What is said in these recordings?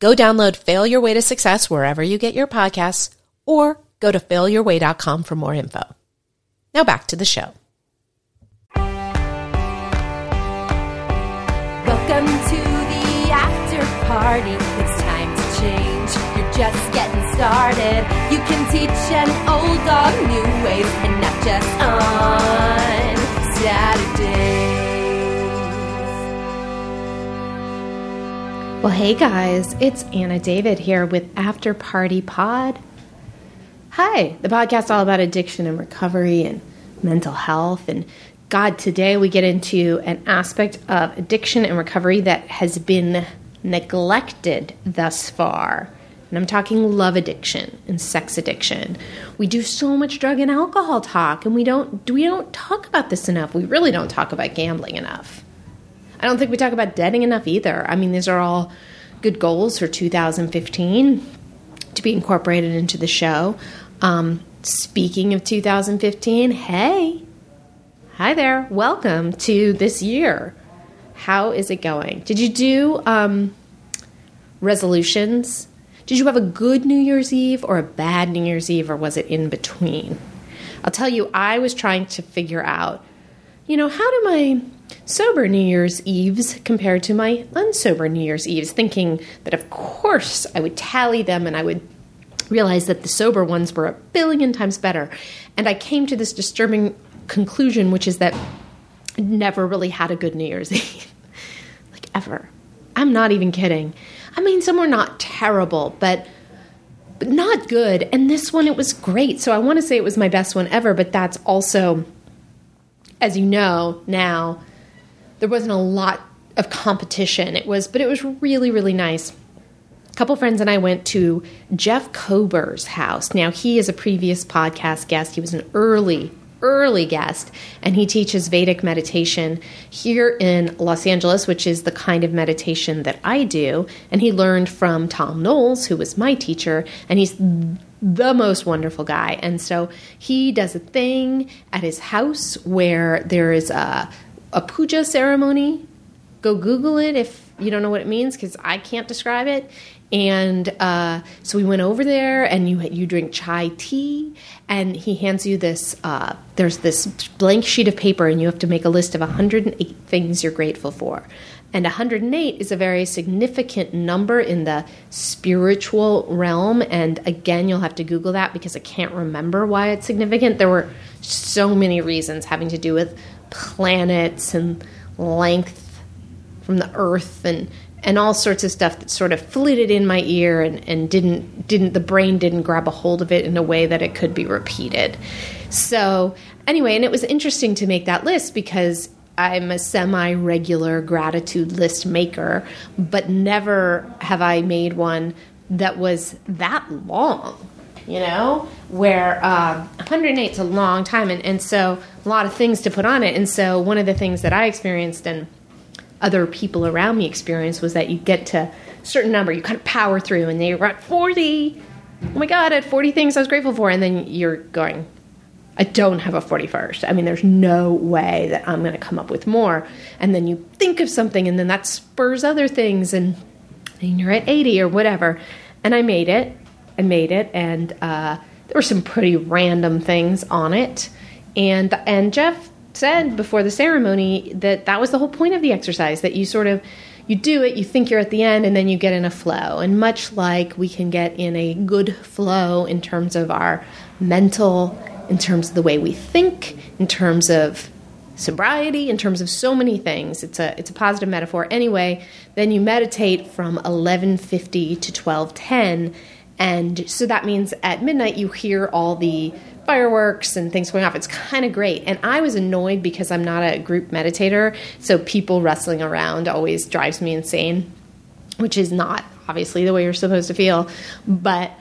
Go download Fail Your Way to Success wherever you get your podcasts or go to failyourway.com for more info. Now back to the show. Welcome to the after party. It's time to change. You're just getting started. You can teach an old dog new ways and not just on Saturdays. Well, hey guys, it's Anna David here with After Party Pod. Hi, the podcast all about addiction and recovery and mental health. And God, today we get into an aspect of addiction and recovery that has been neglected thus far. And I'm talking love addiction and sex addiction. We do so much drug and alcohol talk, and we don't we don't talk about this enough. We really don't talk about gambling enough. I don't think we talk about dating enough either. I mean, these are all good goals for 2015 to be incorporated into the show. Um, speaking of 2015, hey, hi there, welcome to this year. How is it going? Did you do um, resolutions? Did you have a good New Year's Eve or a bad New Year's Eve, or was it in between? I'll tell you, I was trying to figure out, you know, how do my sober New Year's Eves compared to my unsober New Year's Eves, thinking that of course I would tally them and I would realize that the sober ones were a billion times better. And I came to this disturbing conclusion, which is that I never really had a good New Year's Eve. like ever. I'm not even kidding. I mean, some were not terrible, but but not good. And this one, it was great. So I want to say it was my best one ever, but that's also, as you know now, there wasn't a lot of competition. It was, but it was really, really nice. A couple friends and I went to Jeff Kober's house. Now, he is a previous podcast guest. He was an early, early guest, and he teaches Vedic meditation here in Los Angeles, which is the kind of meditation that I do. And he learned from Thom Knoles, who was my teacher, and he's the most wonderful guy. And so he does a thing at his house where there is a, a puja ceremony. Go Google it if you don't know what it means because I can't describe it. And uh, so we went over there, and you you drink chai tea, and he hands you this. Uh, there's this blank sheet of paper, and you have to make a list of 108 things you're grateful for. And 108 is a very significant number in the spiritual realm. And again, you'll have to Google that because I can't remember why it's significant. There were so many reasons having to do with planets and length from the earth and and all sorts of stuff that sort of flitted in my ear and, and didn't didn't the brain didn't grab a hold of it in a way that it could be repeated. So anyway, and it was interesting to make that list because I'm a semi regular gratitude list maker, but never have I made one that was that long. You know, where uh, 108 is a long time, and, and so a lot of things to put on it. And so, one of the things that I experienced and other people around me experienced was that you get to a certain number, you kind of power through, and then you're at 40. Oh my God, I had 40 things I was grateful for. And then you're going, I don't have a 41st. I mean, there's no way that I'm going to come up with more. And then you think of something, and then that spurs other things, and then you're at 80 or whatever. And I made it. I made it, and uh, there were some pretty random things on it. And and Jeff said before the ceremony that that was the whole point of the exercise that you sort of you do it, you think you're at the end, and then you get in a flow. And much like we can get in a good flow in terms of our mental, in terms of the way we think, in terms of sobriety, in terms of so many things. It's a it's a positive metaphor. Anyway, then you meditate from 11:50 to 12:10 and so that means at midnight you hear all the fireworks and things going off. It's kind of great. And I was annoyed because I'm not a group meditator, so people wrestling around always drives me insane, which is not obviously the way you're supposed to feel. But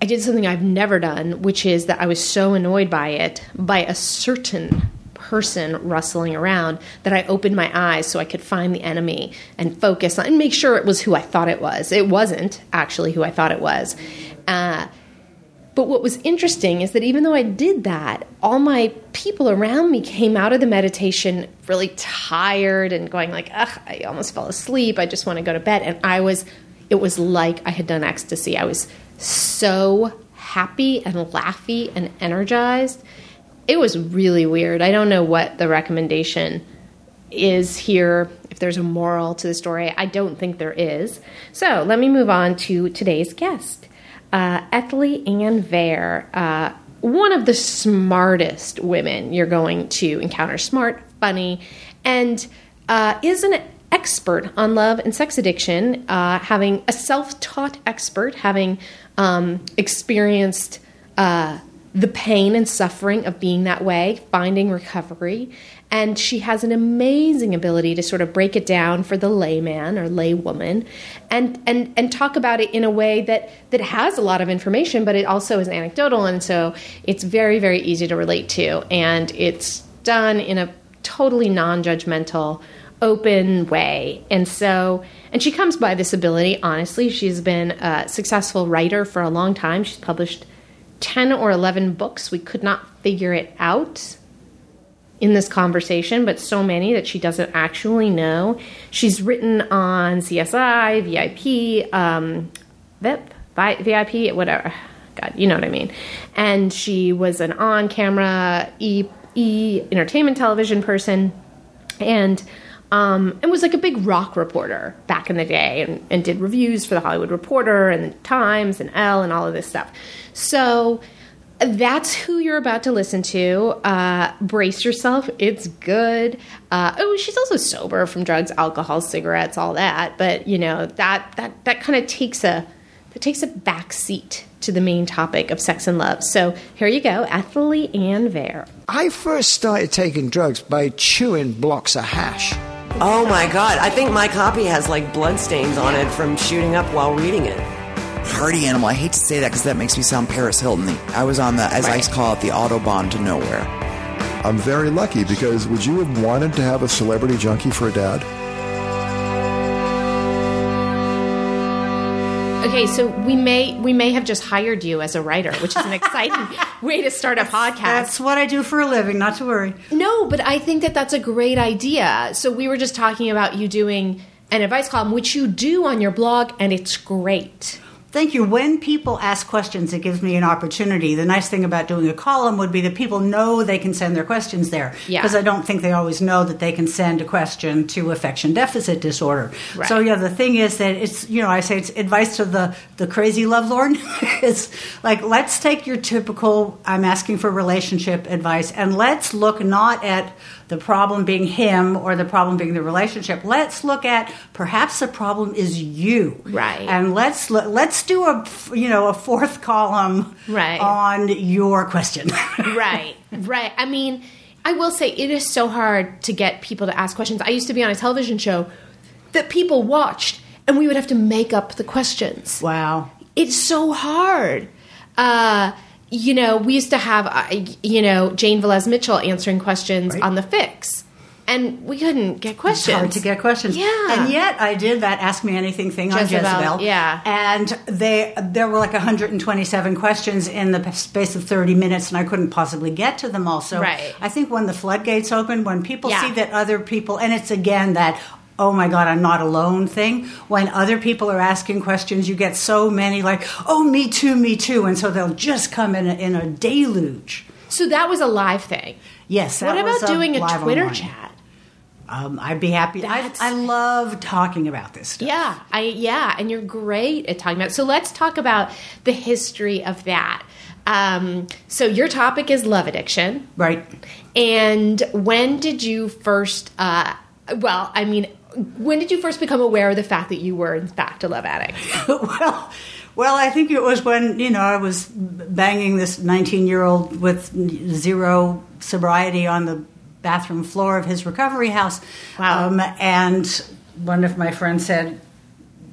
I did something I've never done, which is that I was so annoyed by it, by a certain person rustling around, that I opened my eyes so I could find the enemy and focus on and make sure it was who I thought it was. It wasn't actually who I thought it was. Uh, but what was interesting is that even though I did that, all my people around me came out of the meditation really tired and going like, "Ugh, I almost fell asleep. I just want to go to bed." And I was it was like I had done ecstasy. I was so happy and laughy and energized. It was really weird. I don't know what the recommendation is here, if there's a moral to the story. I don't think there is. So let me move on to today's guest, uh, Ethlie Ann Vare, uh, one of the smartest women you're going to encounter. Smart, funny, and uh, is an expert on love and sex addiction, uh, having a self taught expert, having um, experienced uh, the pain and suffering of being that way, finding recovery. And she has an amazing ability to sort of break it down for the layman or laywoman and, and, and talk about it in a way that, that has a lot of information, but it also is anecdotal. And so it's very, very easy to relate to. And it's done in a totally non judgmental, open way. And so, and she comes by this ability, honestly. She's been a successful writer for a long time. She's published 10 or 11 books. We could not figure it out in this conversation, but so many that she doesn't actually know. She's written on CSI, VIP, um, VIP, VIP, whatever. God, you know what I mean. And she was an on camera E, e entertainment television person and um, and was like a big rock reporter back in the day and, and did reviews for the Hollywood Reporter and the Times and Elle and all of this stuff. So that's who you're about to listen to. Uh, brace yourself; it's good. Uh, oh, she's also sober from drugs, alcohol, cigarettes, all that. But you know that that that kind of takes a that takes a back seat to the main topic of sex and love. So here you go, Ethlie Ann Vare. I first started taking drugs by chewing blocks of hash. Oh my god, I think my copy has like bloodstains on it from shooting up while reading it. Party animal. I hate to say that because that makes me sound Paris Hilton. I was on the, as I call it, the autobahn to nowhere. I'm very lucky because would you have wanted to have a celebrity junkie for a dad? Okay, so we may we may have just hired you as a writer, which is an exciting way to start a podcast. That's what I do for a living, not to worry. No, but I think that that's a great idea. So we were just talking about you doing an advice column, which you do on your blog, and it's great. Thank you. When people ask questions, it gives me an opportunity. The nice thing about doing a column would be that people know they can send their questions there. Yeah. Because I don't think they always know that they can send a question to affection deficit disorder. Right. So yeah, the thing is that it's you know I say it's advice to the the crazy lovelorn. it's like let's take your typical I'm asking for relationship advice and let's look not at the problem being him or the problem being the relationship. Let's look at perhaps the problem is you. Right. And let's let's do a you know a fourth column Right. on your question. right, right. I mean, I will say it is so hard to get people to ask questions. I used to be on a television show that people watched, and we would have to make up the questions. wow. It's so hard. Uh, you know, we used to have, uh, you know, Jane Velez Mitchell answering questions Right. on the fix, and we couldn't get It's questions. hard to get questions. Yeah. And yet I did that Ask Me Anything thing Jezebel, on Jezebel. yeah. And they there were like 127 questions in the space of 30 minutes and I couldn't possibly get to them all. So Right. I think when the floodgates open, when people Yeah. see that other people and it's again that Oh my God, I'm not alone thing. When other people are asking questions, you get so many like, oh, me too, me too. And so they'll just come in a, in a deluge. So that was a live thing. Yes. that what about doing a Twitter online. chat? Um, I'd be happy. I, I love talking about this stuff. Yeah, I yeah, and you're great at talking about. It. So let's talk about the history of that. Um, so your topic is love addiction, Right. and when did you first? Uh, well, I mean, when did you first become aware of the fact that you were in fact a love addict? well, well, I think it was when you know I was banging this 19 year old with zero sobriety on the bathroom floor of his recovery house. Wow. Um, and one of my friends said,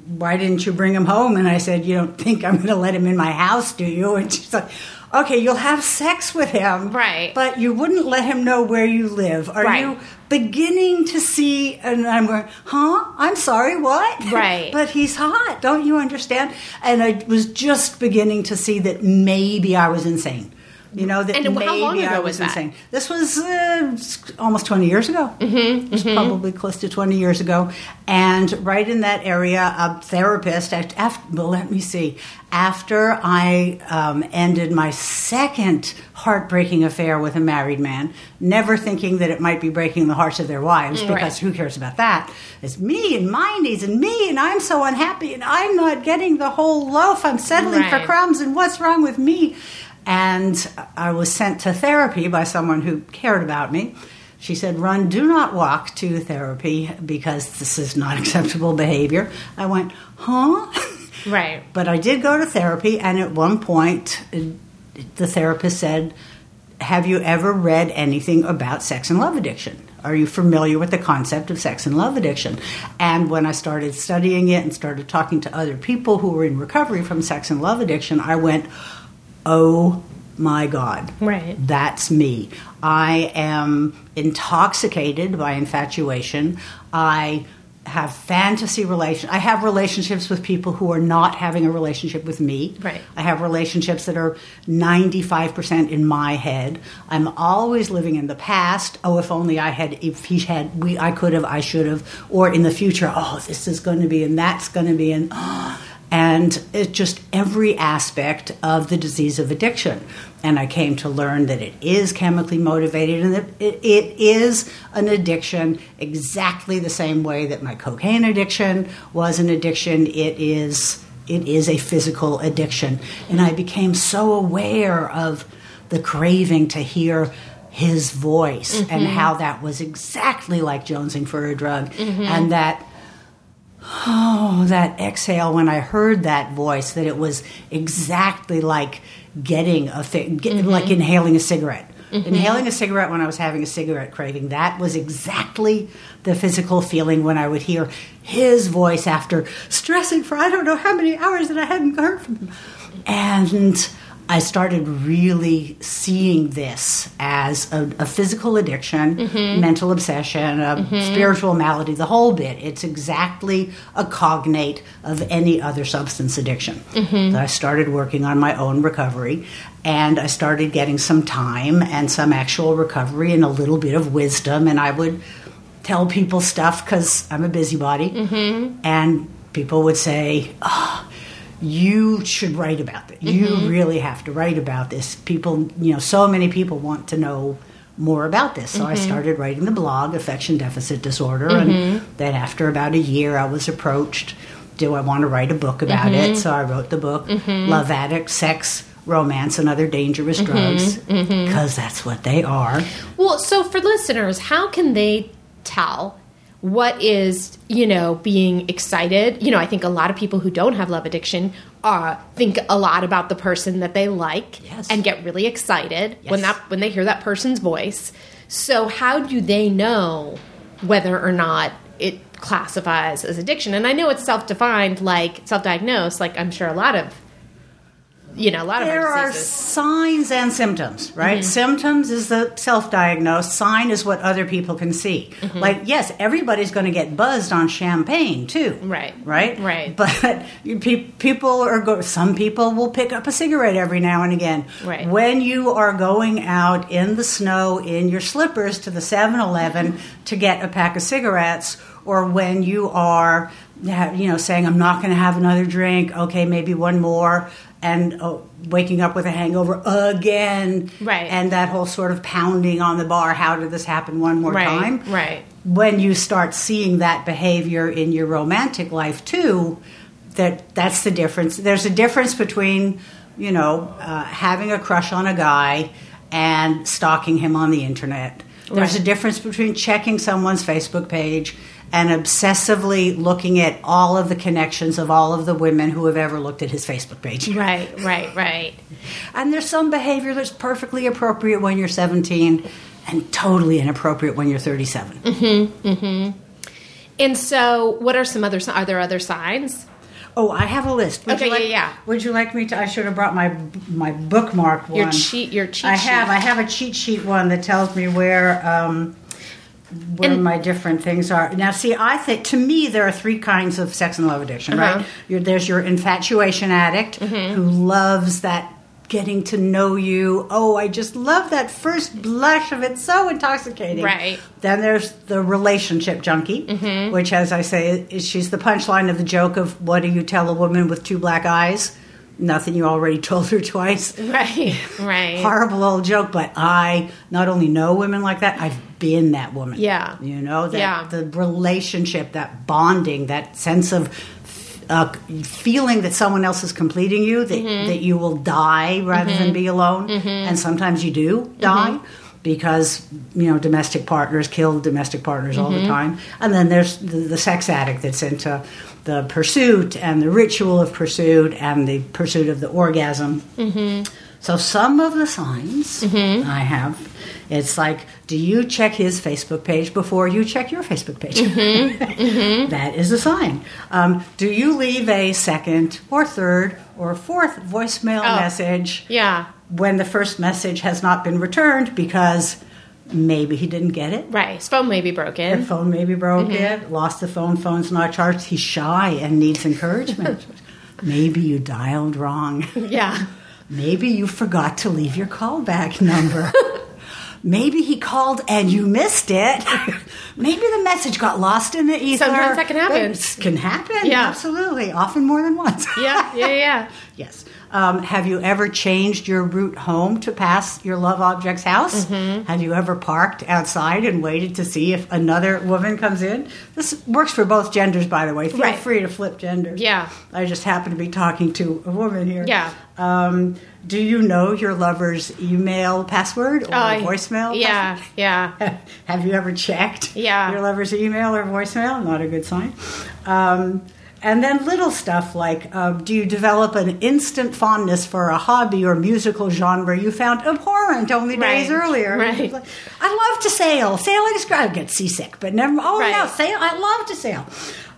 why didn't you bring him home? And I said, you don't think I'm going to let him in my house, do you? And she's like, okay, you'll have sex with him. Right. But you wouldn't let him know where you live. Are Right. you beginning to see? And I'm going, huh? I'm sorry, what? Right. but he's hot. Don't you understand? And I was just beginning to see that maybe I was insane. You know that And how long ago I was was insane. This was uh, almost 20 years ago. Mm-hmm, it was probably close to 20 years ago. And right in that area, a therapist, after, well, let me see, after I um, ended my second heartbreaking affair with a married man, never thinking that it might be breaking the hearts of their wives, because Right. who cares about that? It's me and my needs and me, and I'm so unhappy, and I'm not getting the whole loaf. I'm settling for crumbs, and what's wrong with me? And I was sent to therapy by someone who cared about me. She said, Run, do not walk to therapy because this is not acceptable behavior. I went, Huh? Right. But I did go to therapy, and at one point, the therapist said, Have you ever read anything about sex and love addiction? Are you familiar with the concept of sex and love addiction? And when I started studying it and started talking to other people who were in recovery from sex and love addiction, I went, Oh my God. Right. That's me. I am intoxicated by infatuation. I have fantasy relation. I have relationships with people who are not having a relationship with me. Right. I have relationships that are 95% in my head. I'm always living in the past. Oh, if only I had if he had we I could have, I should have or in the future, oh, this is going to be and that's going to be and and just every aspect of the disease of addiction. And I came to learn that it is chemically motivated and that it, it is an addiction exactly the same way that my cocaine addiction was an addiction. It is it is a physical addiction. And I became so aware of the craving to hear his voice and mm-hmm. how that was exactly like jonesing for a drug mm-hmm. and that Oh, that exhale when I heard that voice, that it was exactly like getting a get, mm-hmm. like inhaling a cigarette. Mm-hmm. Inhaling a cigarette when I was having a cigarette craving, that was exactly the physical feeling when I would hear his voice after stressing for I don't know how many hours that I hadn't heard from him. And I started really seeing this as a, a physical addiction, mm-hmm. mental obsession, a mm-hmm. spiritual malady, the whole bit. It's exactly a cognate of any other substance addiction. Mm-hmm. So I started working on my own recovery and I started getting some time and some actual recovery and a little bit of wisdom. And I would tell people stuff because I'm a busybody. And people would say, oh, you should write about it. You mm-hmm. really have to write about this. People, you know, so many people want to know more about this. So I mm-hmm. started writing the blog, Affection Deficit Disorder, and mm-hmm. then after about a year, I was approached. Do I want to write a book about it? So I wrote the book, Love Addict, Sex, Romance, and Other Dangerous Drugs, because that's what they are. Well, so for listeners, how can they tell what is, you know, being excited? You know, I think a lot of people who don't have love addiction uh, think a lot about the person that they like Yes. and get really excited when that when they hear that person's voice. So how do they know whether or not it classifies as addiction? And I know it's self-defined, like self-diagnosed, like I'm sure a lot of you know, a lot of There are signs and symptoms, right? Mm-hmm. Symptoms is the self diagnosed, sign is what other people can see. Mm-hmm. Like, yes, everybody's going to get buzzed on champagne too. Right. Right? Right. But people are go- some people will pick up a cigarette every now and again. Right. When you are going out in the snow in your slippers to the 7 Eleven mm-hmm. to get a pack of cigarettes, or when you are, you know, saying, I'm not going to have another drink, okay, maybe one more, and oh, waking up with a hangover again. Right. And that whole sort of pounding on the bar, how did this happen one more Right, time? right. When you start seeing that behavior in your romantic life too, that that's the difference. There's a difference between, you know, uh, having a crush on a guy and stalking him on the internet. There's Right. a difference between checking someone's Facebook page and obsessively looking at all of the connections of all of the women who have ever looked at his Facebook page. Right, right, right. And there's some behavior that's perfectly appropriate when you're 17 and totally inappropriate when you're 37. Hmm. Hmm. And so, what are some other? Are there other signs? Oh, I have a list. Would Okay, you like, yeah, yeah. Would you like me to? I should have brought my my bookmark one. Your cheat- your cheat I have. sheet. I have a cheat sheet one that tells me where um, where And- my different things are. Now, see, I think to me there are three kinds of sex and love addiction. Uh-huh. Right? You're, there's your infatuation addict Mm-hmm. who loves that. Getting to know you. Oh, I just love that first blush of it. So intoxicating. Right. Then there's the relationship junkie, Mm-hmm. which, as I say, is she's the punchline of the joke of what do you tell a woman with two black eyes? Nothing you already told her twice. Right, right. Horrible old joke, but I not only know women like that, I've been that woman. Yeah. You know, that Yeah. the relationship, that bonding, that sense of uh, feeling that someone else is completing you, that, Mm-hmm. that you will die rather than be alone. And sometimes you do die Mm-hmm. because, you know, domestic partners kill domestic partners all the Mm-hmm. time. And then there's the, the sex addict that's into the pursuit and the ritual of pursuit and the pursuit of the orgasm. Mm-hmm. So some of the signs I have, it's like, do you check his Facebook page before you check your Facebook page? Mm-hmm. That is a sign. Um, do you leave a second or third or fourth voicemail Oh. message Yeah, when the first message has not been returned because maybe he didn't get it? right. His phone may be The broken. phone maybe broke Mm-hmm. lost the phone, phone's not charged. He's shy and needs encouragement. maybe you dialed wrong. Yeah. Maybe you forgot to leave your callback number. Maybe he called and you missed it. Maybe the message got lost in the ether. Sometimes that can happen. It can happen. Yeah. Absolutely. Often more than once. Yeah, yeah, yeah. yes. Um, have you ever changed your route home to pass your love object's house? Mm-hmm. Have you ever parked outside and waited to see if another woman comes in? This works for both genders, by the way. Feel Right. free to flip genders. Yeah. I just happen to be talking to a woman here. Yeah. Um, do you know your lover's email password or I- voicemail? Yeah, yeah. Have you ever checked Yeah. your lover's email or voicemail? Not a good sign. Um, and then little stuff like um, do you develop an instant fondness for a hobby or musical genre you found abhorrent only days Right, earlier? right. Like, I love to sail. Sailing is great. I get seasick, but never. Oh Right. no, sail. I love to sail.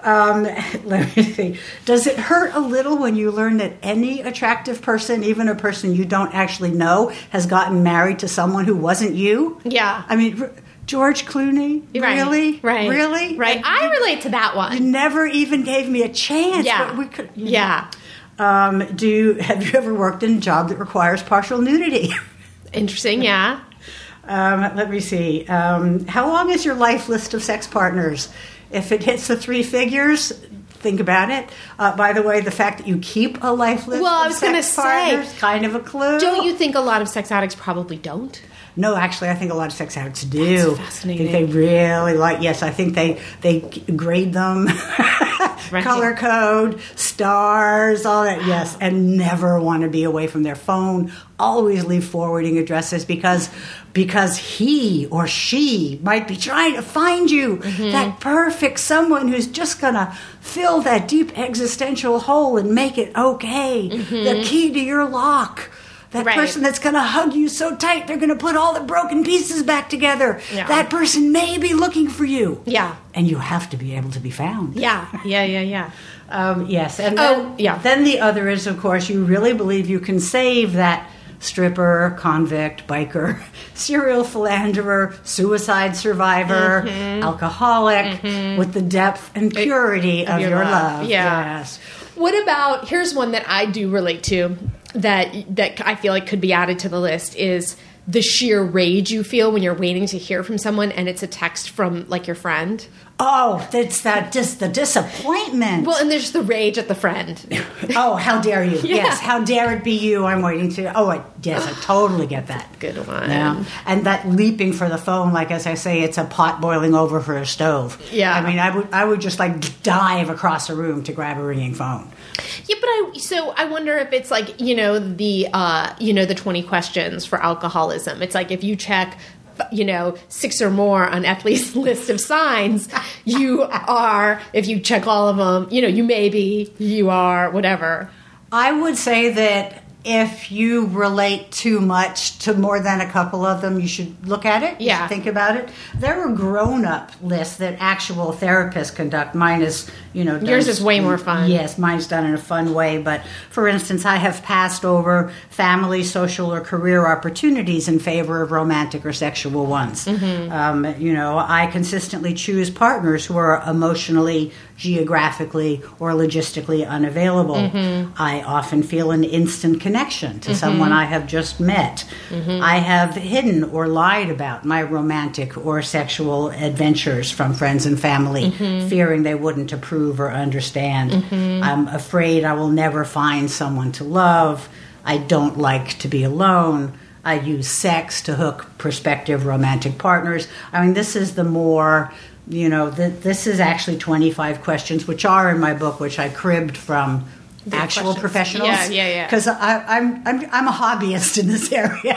Um, let me see. Does it hurt a little when you learn that any attractive person, even a person you don't actually know, has gotten married to someone who wasn't you? Yeah. I mean, George Clooney. Right, Really? Right. Really? Right. And I relate to that one. you never even gave me a chance. Yeah. but we could, Yeah. Um, do you, have you ever worked in a job that requires partial nudity? Interesting, yeah. Um, let me see. Um, how long is your life list of sex partners? If it hits the three figures, think about it. Uh, by the way, the fact that you keep a life list Well, I of was gonna sex say, kind of a clue. Don't you think a lot of sex addicts probably don't? No, actually, I think a lot of sex addicts do. fascinating. I think they really like. Yes, I think they they grade them, color code, stars, all that. Yes, and never want to be away from their phone. Always leave forwarding addresses because because he or she might be trying to find you Mm-hmm. that perfect someone who's just gonna fill that deep existential hole and make it okay. The key to your lock. That Mm-hmm. Right. person that's going to hug you so tight they're going to put all the broken pieces back together. Yeah. That person may be looking for you. Yeah. And you have to be able to be found. Yeah, yeah, yeah, yeah. Um, yes. And Oh, yeah. Then the other is, of course, you really believe you can save that stripper, convict, biker, serial philanderer, suicide survivor, Mm-hmm. alcoholic with the depth and purity of, your, love. Yeah. Yes. What about here's one that I do relate to that that I feel like could be added to the list is the sheer rage you feel when you're waiting to hear from someone and it's a text from like your friend. Oh, it's that just the disappointment. Well, and there's the rage at the friend. Oh, how dare you? Yeah. Yes, how dare it be you? I'm waiting to. Oh, I, yes, I totally get that. Good one. Yeah, and that leaping for the phone, like as I say, it's a pot boiling over for a stove. Yeah. I mean, I would, I would just like dive across a room to grab a ringing phone. Yeah, but I so I wonder if it's like you know the uh, you know the twenty questions for alcoholism. It's like if you check you know six or more on Ethlie's list of signs, you are. If you check all of them, you know you may be, you are, whatever. I would say that if you relate too much to more than a couple of them, you should look at it. Yeah. think about it. There are grown-up lists that actual therapists conduct. Mine is, you know, Yours is way more fun. Yes, mine's done in a fun way. But for instance, I have passed over family, social, or career opportunities in favor of romantic or sexual ones. Mm-hmm. Um, you know, I consistently choose partners who are emotionally, geographically, or logistically unavailable. Mm-hmm. I often feel an instant connection to someone I have just met. Mm-hmm. I have hidden or lied about my romantic or sexual adventures from friends and family, Mm-hmm. fearing they wouldn't approve or understand. I'm afraid I will never find someone to love. I don't like to be alone. I use sex to hook prospective romantic partners. I mean, this is the more, you know, th- this is actually 25 questions, which are in my book, which I cribbed from actual questions. professionals. Yeah, yeah, yeah. Because I'm, I'm, I'm a hobbyist in this area.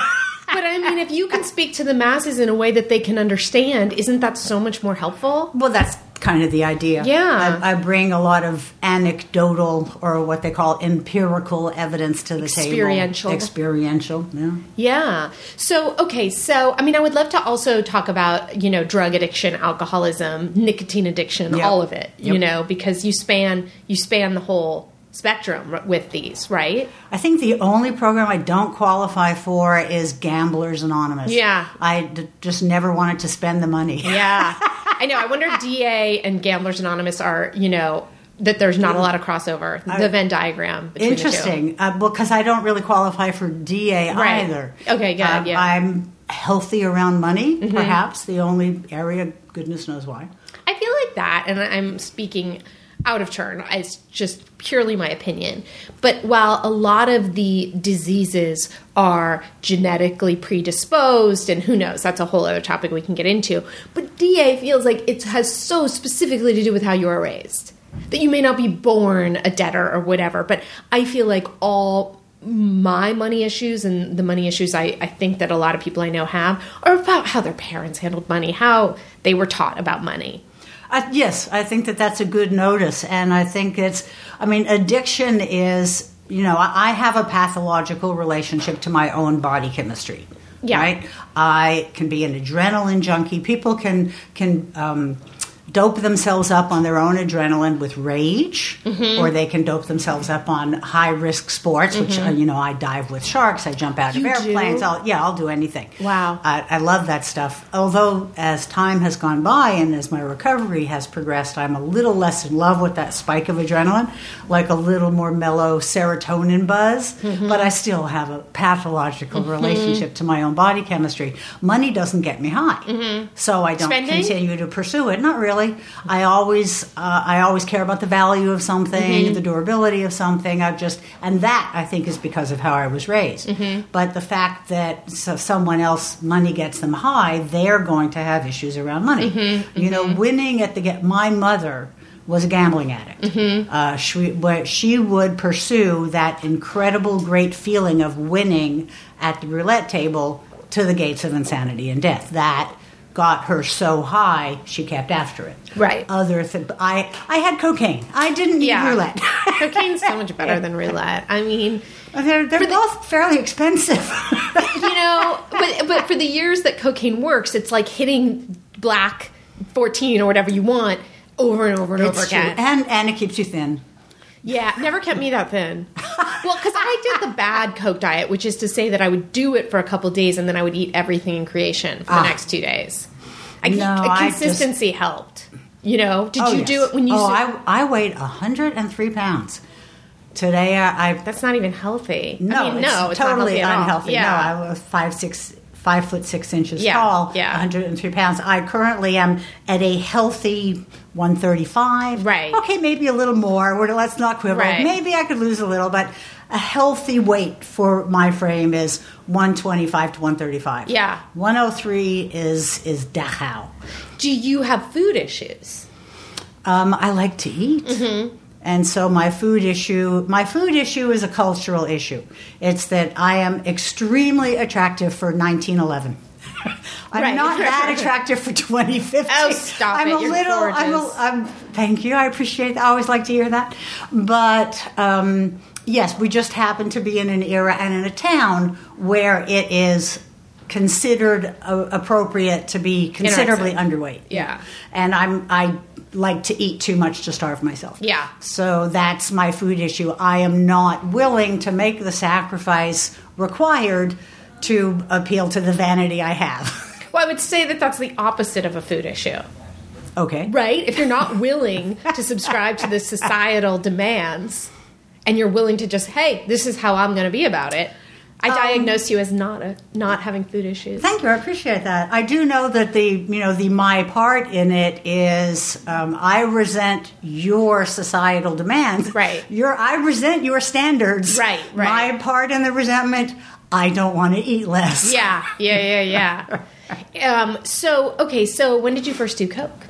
But I mean, if you can speak to the masses in a way that they can understand, isn't that so much more helpful? well, that's kind of the idea. Yeah. I, I bring a lot of anecdotal or what they call empirical evidence to the Experiential. table. Experiential. Yeah. Yeah. So, okay. So, I mean, I would love to also talk about, you know, drug addiction, alcoholism, nicotine addiction, Yep. all of it, you know, because you span, you span the whole spectrum with these, right? I think the only program I don't qualify for is Gamblers Anonymous. Yeah. I d- just never wanted to spend the money. Yeah. I know. I wonder if DA and Gamblers Anonymous are, you know, that there's not a lot of crossover. The Venn diagram. Between The two. Interesting, uh, because I don't really qualify for DA Right. either. Okay, good, Um, yeah. Mm-hmm. I'm healthy around money, perhaps the only area. Goodness knows why. I feel like that, and I'm speaking out of turn. It's just purely my opinion. But while a lot of the diseases are genetically predisposed, and who knows, that's a whole other topic we can get into. But DA feels like it has so specifically to do with how you were raised. That you may not be born a debtor or whatever, but I feel like all my money issues and the money issues I, I think that a lot of people I know have are about how their parents handled money, how they were taught about money. Uh, yes, I think that that's a good notice, and I think it's. I mean, addiction is. You know, I I have a pathological relationship to my own body chemistry. Yeah. Right. I can be an adrenaline junkie. People can can um, dope themselves up on their own adrenaline with rage, Mm-hmm. or they can dope themselves up on high risk sports, which uh, you know I dive with sharks, I jump out Mm-hmm. You of airplanes. do? I'll, yeah, I'll do anything. Wow. I, I love that stuff. Although as time has gone by and as my recovery has progressed, I'm a little less in love with that spike of adrenaline, like a little more mellow serotonin buzz. Mm-hmm. But I still have a pathological relationship to my own body chemistry. Money doesn't get me high, so I don't Mm-hmm. Spending? continue to pursue it. Not really. I always, uh, I always care about the value of something, Mm-hmm. the durability of something. I've just, and that I think is because of how I was raised. Mm-hmm. But the fact that so someone else money gets them high, they're going to have issues around money. Mm-hmm. You know, winning at the get. My mother was a gambling addict. Mm-hmm. Uh, she, but she would pursue that incredible, great feeling of winning at the roulette table to the gates of insanity and death. That got her so high, she kept after it. Right. Other th- I I had cocaine. I didn't need Yeah. roulette. Cocaine's so much better than roulette. I mean, they're they're For the- both fairly expensive. you know, but but for the years that cocaine works, it's like hitting black 14 or whatever you want over and over and over It's true. again. And and it keeps you thin. Yeah, never kept me that thin. Well, because I did the bad Coke diet, which is to say that I would do it for a couple days and then I would eat everything in creation for the Ah. next two days. I, No, I just- consistency helped. You know, did Oh, you yes. do it when you? Oh, I I weighed hundred and three pounds. Today I, I that's not even healthy. no, I mean, no, it's it's totally not healthy at all. unhealthy. Yeah. No, I was five six five foot six inches Yeah, tall, yeah. 103 pounds. I currently am at a healthy 135. Right. Okay, maybe a little more. We're- Let's not quibble. Right. Maybe I could lose a little, but a healthy weight for my frame is 125 to 135. Yeah. 103 is is Dachau. Do you have food issues? Um, I like to eat. Mm-hmm. And so my food issue, my food issue is a cultural issue. It's that I am extremely attractive for 1911. I'm Right. not that attractive for 2050. Oh, stop I'm it. a You're little. I'm, a, gorgeous. I'm. Thank you. I appreciate. That. I always like to hear that. But um, Yes, we just happen to be in an era and in a town where it is considered uh, appropriate to be considerably underweight. Yeah. and I'm I like to eat too much to starve myself. Yeah. so that's my food issue. I am not willing to make the sacrifice required to appeal to the vanity I have. Well, I would say that that's the opposite of a food issue, okay, right? If you're not willing to subscribe to the societal demands and you're willing to just, hey, this is how I'm going to be about it, I diagnose you as not a not having food issues. Thank you. I appreciate that. I do know that the you know the my part in it is um, I resent your societal demands. Right. Your I resent your standards. Right, right. My part in the resentment. I don't want to eat less. Yeah, yeah, yeah, yeah. um, so, okay, so when did you first do coke?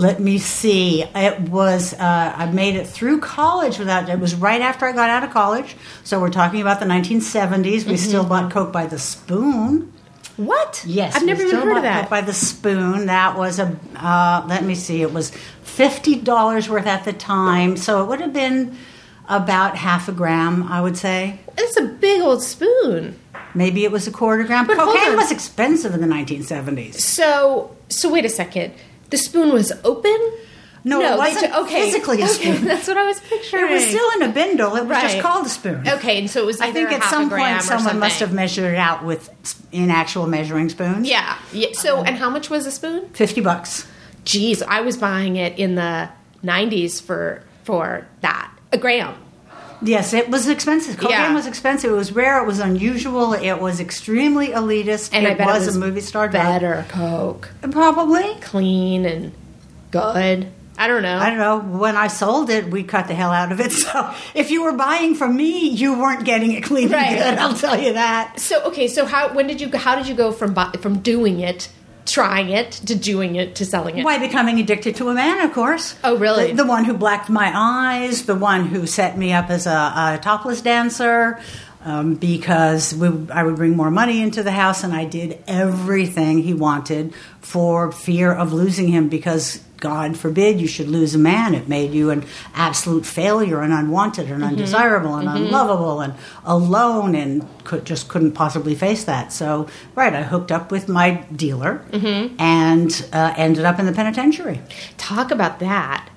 Let me see. It was uh, I made it through college without. It was right after I got out of college. So we're talking about the 1970s. We still bought Coke by the spoon. What? Yes, I've never even heard of bought that. Coke by the spoon. That was a uh, let me see. It was fifty dollars worth at the time, so it would have been about half a gram, I would say. It's a big old spoon. Maybe it was a quarter gram. But Cocaine was expensive in the nineteen seventies. So, so wait a second. The spoon was open. No, it they wasn't okay, physically a okay, spoon. That's what I was picturing. It was still in a bindle. It was just called a spoon. okay, and so it was. I think at some point someone must have measured it out with in actual measuring spoons. Yeah, yeah. So, um, and how much was a spoon? fifty bucks. Geez, I was buying it in the '90s for for that a gram. Yes, it was expensive. Cocaine Yeah. was expensive. It was rare. It was unusual. It was extremely elitist. And it, was it was a movie star drug. better Coke, Probably. clean and good. I don't know. I don't know. When I sold it, we cut the hell out of it. So if you were buying from me, you weren't getting it clean Right. and good. I'll tell you that. So okay, so how when did you how did you go from from doing it, trying it to doing it to selling it? Why becoming addicted to a man, of course. Oh, really? The, the one who blacked my eyes, the one who set me up as a, a topless dancer, um, because we, I would bring more money into the house, and I did everything he wanted for fear of losing him. Because God forbid you should lose a man. It made you an absolute failure and unwanted and undesirable and unlovable and alone, and could, just couldn't possibly face that. So, right, I hooked up with my dealer and uh, ended up in the penitentiary. Talk about that.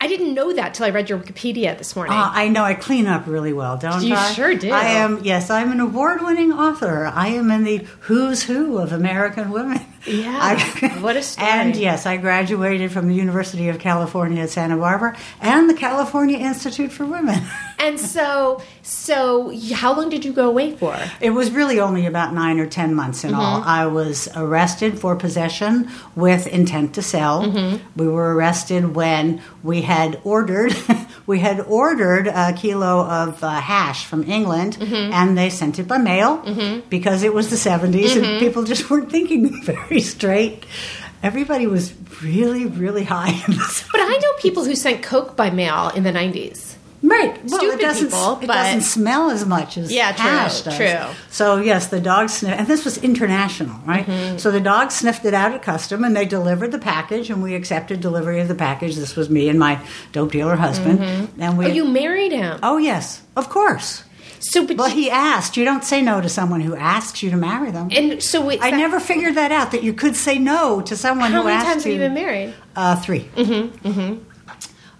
I didn't know that till I read your Wikipedia this morning. Uh, I know I clean up really well, don't You I? sure do. I am. Yes, I'm an award-winning author. I am in the who's who of American women. Yeah, I- what a story. And yes, I graduated from the University of California at Santa Barbara and the California Institute for Women. and so, so how long did you go away for? It was really only about nine or ten months in all. Mm-hmm. I was arrested for possession with intent to sell. Mm-hmm. We were arrested when we had ordered we had ordered a kilo of uh, hash from England, Mm-hmm. and they sent it by mail because it was the 70s Mm-hmm. and people just weren't thinking very straight. Everybody was really, really high But I know people who sent Coke by mail in the '90s. Right. Well, Stupid it doesn't, people, it doesn't smell as much as Yeah, true, hash does. true. So yes, the dog sniffed, and this was international, right? Mm-hmm. So the dog sniffed it out at custom, and they delivered the package, and we accepted delivery of the package. This was me and my dope dealer husband, and we. Oh, you married him. Oh yes, of course. So, but Well, you- he asked. You don't say no to someone who asks you to marry them. and so I that- never figured that out that you could say no to someone who asked you. How many times have you. you been married? Uh, 3 Mm-hmm.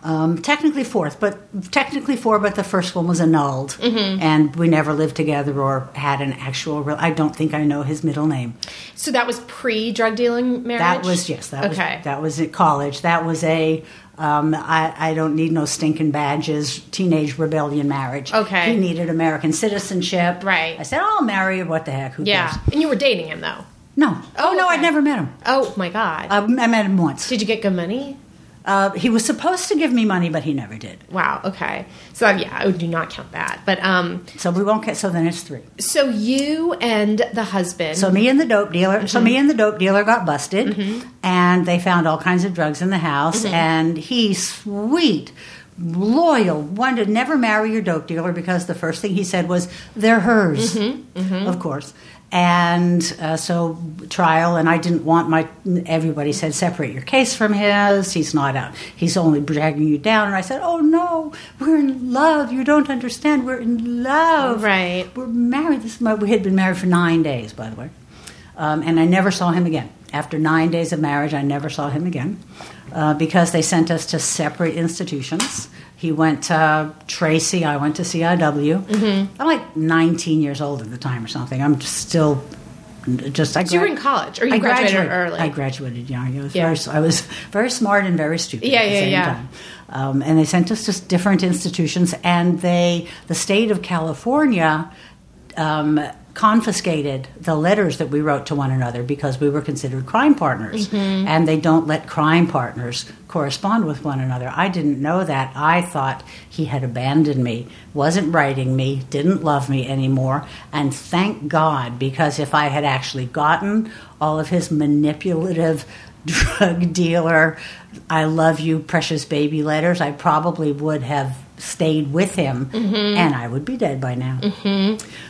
Um, technically fourth, but technically four, but the first one was annulled, Mm-hmm. and we never lived together or had an actual. Real, I don't think I know his middle name. So that was pre drug dealing marriage. That was yes. That okay. was that was at college. That was a. Um, I, I don't need no stinking badges. Teenage rebellion marriage. Okay. He needed American citizenship. Right. I said, "Oh, I'll marry you. What the heck? Who yeah, cares?" and you were dating him though. No. Oh, no. okay. I'd never met him. Oh my god! I, I met him once. Did you get good money? Uh, he was supposed to give me money, but he never did. Wow. Okay. So yeah, I do not count that. But um, So we won't get. So then it's three. so you and the husband. So me and the dope dealer. Mm-hmm. So me and the dope dealer got busted, and they found all kinds of drugs in the house. Mm-hmm. And he, sweet, loyal, wanted to never marry your dope dealer because the first thing he said was, they're hers, of course. And uh, so trial, and I didn't want my. Everybody said separate your case from his. He's not out. He's only dragging you down. And I said, oh no, we're in love. You don't understand. We're in love. Right. We're married. This my, we had been married for nine days, by the way, um, and I never saw him again. After nine days of marriage, I never saw him again uh, because they sent us to separate institutions. He went to Tracy. I went to CIW. Mm-hmm. I'm like 19 years old at the time or something. I'm just still just. I So you were in college, or you I graduated early? I graduated young. I was, Yeah. very, I was very smart and very stupid. Yeah, at the yeah, same yeah. Time. Um, and they sent us to different institutions, and they, the state of California, um, confiscated the letters that we wrote to one another because we were considered crime partners, Mm-hmm. and they don't let crime partners correspond with one another. I didn't know that. I thought he had abandoned me, wasn't writing me, didn't love me anymore, and thank God because if I had actually gotten all of his manipulative drug dealer, I love you, precious baby letters, I probably would have stayed with him and I would be dead by now.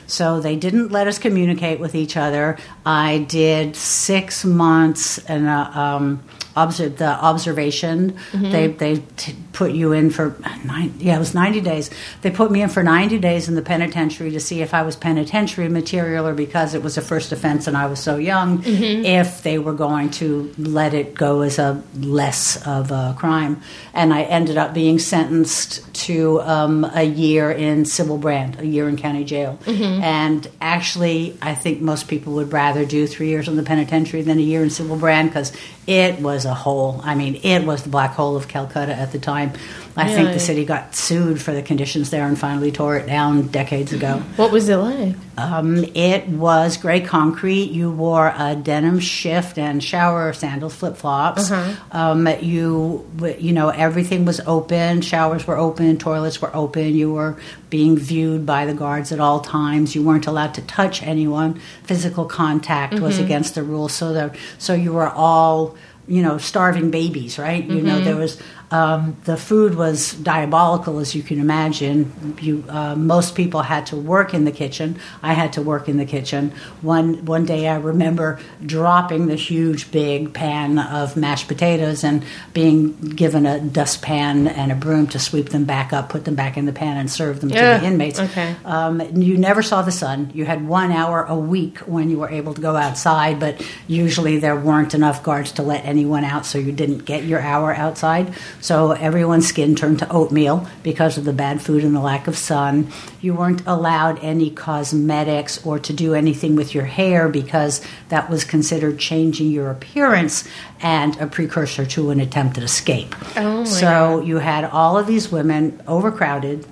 So they didn't let us communicate with each other. I did six months in a, um, the observation. Mm-hmm. They they t- put you in for nine. Yeah, it was ninety days. They put me in for ninety days in the penitentiary to see if I was penitentiary material or because it was a first offense and I was so young, mm-hmm. if they were going to let it go as a less of a crime. And I ended up being sentenced to um, a year in Sybil Brand, a year in county jail. Mm-hmm. And actually, I think most people would rather do three years in the penitentiary than a year in Sybil Brand because it was a hole. I mean, it was the black hole of Calcutta at the time. I think the city got sued for the conditions there and finally tore it down decades ago. What was it like? Um, it was gray concrete. You wore a denim shift and shower sandals, flip flops. Um, you, you know, everything was open. Showers were open. Toilets were open. You were being viewed by the guards at all times. You weren't allowed to touch anyone. Physical contact was against the rules. So so you were all, you know, starving babies, right? You know, there was um, the food was diabolical, as you can imagine. You, uh, most people had to work in the kitchen. I had to work in the kitchen. One one day, I remember dropping the huge big pan of mashed potatoes and being given a dustpan and a broom to sweep them back up, put them back in the pan, and serve them to the inmates. okay. Um, you never saw the sun. You had one hour a week when you were able to go outside, but usually there weren't enough guards to let anyone out, so you didn't get your hour outside. So everyone's skin turned to oatmeal because of the bad food and the lack of sun. You weren't allowed any cosmetics or to do anything with your hair because that was considered changing your appearance and a precursor to an attempted escape. Oh, my so you had all of these women overcrowded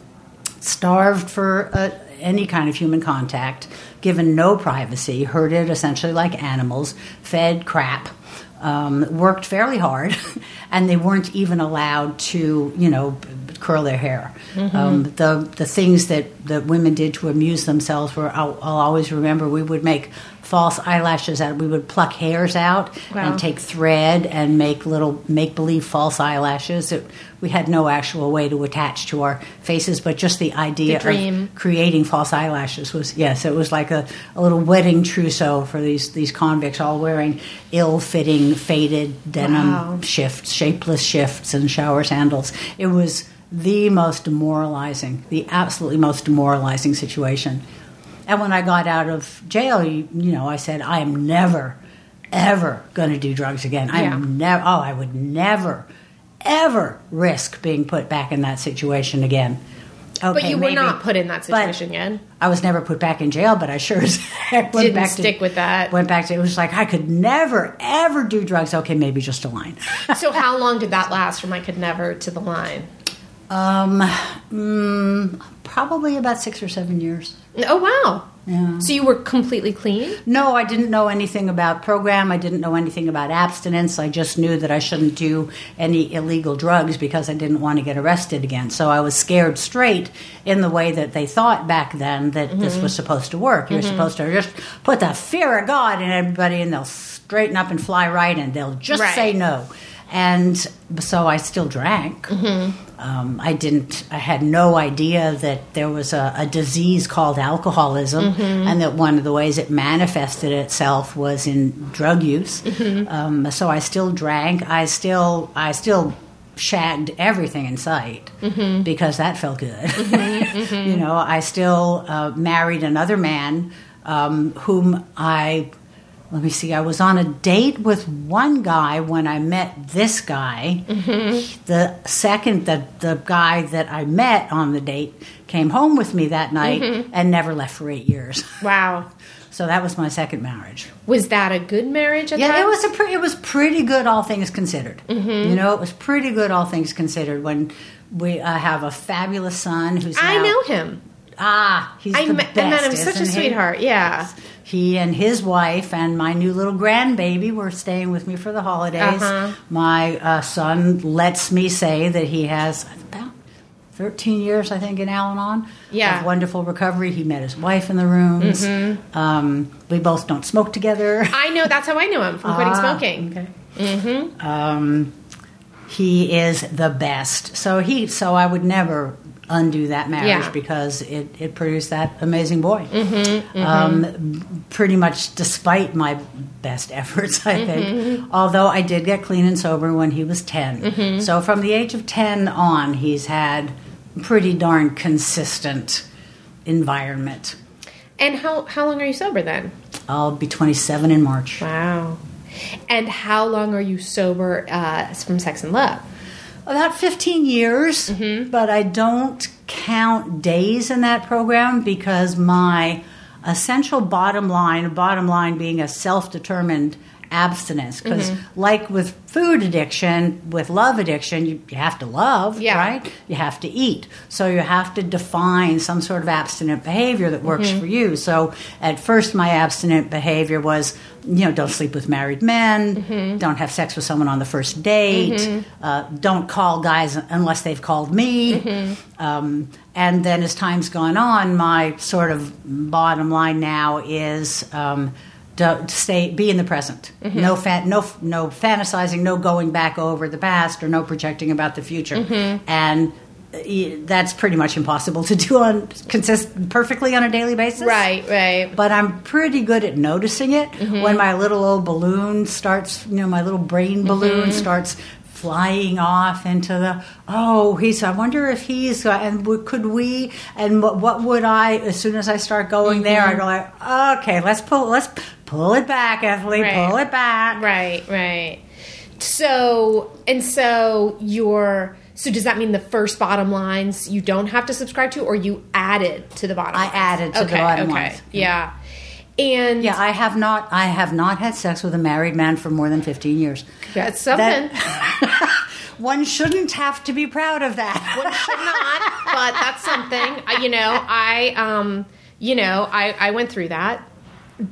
starved for uh, any kind of human contact, given no privacy, herded essentially like animals, fed crap, um, worked fairly hard, and they weren't even allowed to, you know, curl their hair. Um, the the things that that women did to amuse themselves were I'll, I'll always remember. We would make false eyelashes out. We would pluck hairs out Wow. and take thread and make little make believe false eyelashes. It, we had no actual way to attach to our faces, but just the idea The of creating false eyelashes was yes, it was like a, a little wedding trousseau for these these convicts, all wearing ill-fitting, faded denim Wow. shifts, shapeless shifts, and shower sandals. It was the most demoralizing, the absolutely most demoralizing situation. And when I got out of jail, you, you know, I said, I am never, ever going to do drugs again. I Yeah. am never. Oh, I would never, ever risk being put back in that situation again. Okay, But you were not put in that situation again. I was never put back in jail, but I sure as heck went Didn't back stick to, with that. Went back to it was like I could never ever do drugs. Okay, maybe just a line. so how long did that last from I could never to the line? Um, mm, probably about six or seven years. Oh wow. Yeah. So you were completely clean? No, I didn't know anything about program. I didn't know anything about abstinence. I just knew that I shouldn't do any illegal drugs because I didn't want to get arrested again. So I was scared straight in the way that they thought back then that this mm-hmm. was supposed to work. You're mm-hmm. supposed to just put the fear of God in everybody and they'll straighten up and fly right and they'll just Right. say no. And so I still drank. Mm-hmm. Um, I didn't. I had no idea that there was a, a disease called alcoholism, and that one of the ways it manifested itself was in drug use. Um, so I still drank. I still. I still shagged everything in sight because that felt good. you know, I still uh, married another man um, whom I let me see, I was on a date with one guy when I met this guy. The second that the guy that I met on the date came home with me that night and never left for eight years. Wow. So that was my second marriage. Was that a good marriage? At Yeah, it was a pre- it was pretty good, all things considered. You know, it was pretty good, all things considered. When we uh, have a fabulous son who's I now- know him. Ah, he's I the met, best. I met him. Such a he? sweetheart. Yeah. He and his wife and my new little grandbaby were staying with me for the holidays. Uh-huh. My uh, son lets me say that he has about 13 years, I think, in Al Anon. Yeah. Mm-hmm. Wonderful recovery. He met his wife in the rooms. Um, we both don't smoke together. I know. That's how I know him from quitting Ah, smoking. Okay. Mm-hmm. Um, he is the best. So he. So I would never undo that marriage Yeah. because it, it produced that amazing boy. Um, pretty much despite my best efforts, I think. Although I did get clean and sober when he was 10. So from the age of 10 on, he's had pretty darn consistent environment. And how how long are you sober then? I'll be 27 in March. Wow. And how long are you sober uh, from Sex and Love? About 15 years, mm-hmm. but I don't count days in that program because my essential bottom line, bottom line being a self determined abstinence. Because, like with food addiction, with love addiction, you, you have to love, Yeah. right? You have to eat. So you have to define some sort of abstinent behavior that works for you. So at first, my abstinent behavior was, you know, don't sleep with married men, don't have sex with someone on the first date, uh, don't call guys unless they've called me. Um, and then as time's gone on, my sort of bottom line now is. Um, to stay, be in the present. Mm-hmm. No, fa- no, no fantasizing, no going back over the past, or no projecting about the future. Mm-hmm. And uh, that's pretty much impossible to do on consist perfectly on a daily basis. Right, right. But I'm pretty good at noticing it mm-hmm. when my little old balloon starts. You know, my little brain balloon starts flying off into the oh he's i wonder if he's and could we and what, what would i as soon as i start going there i go like okay let's pull let's pull it back Ethlie, Right. pull it back Right, right. So, and so you're, so does that mean the first bottom lines you don't have to subscribe to or you added to the bottom I lines? added to the bottom okay. lines. Yeah. And yeah i have not i have not had sex with a married man for more than 15 years that's something. That- one shouldn't have to be proud of that One should not, but that's something. You know, I, um, you know, I, I went through that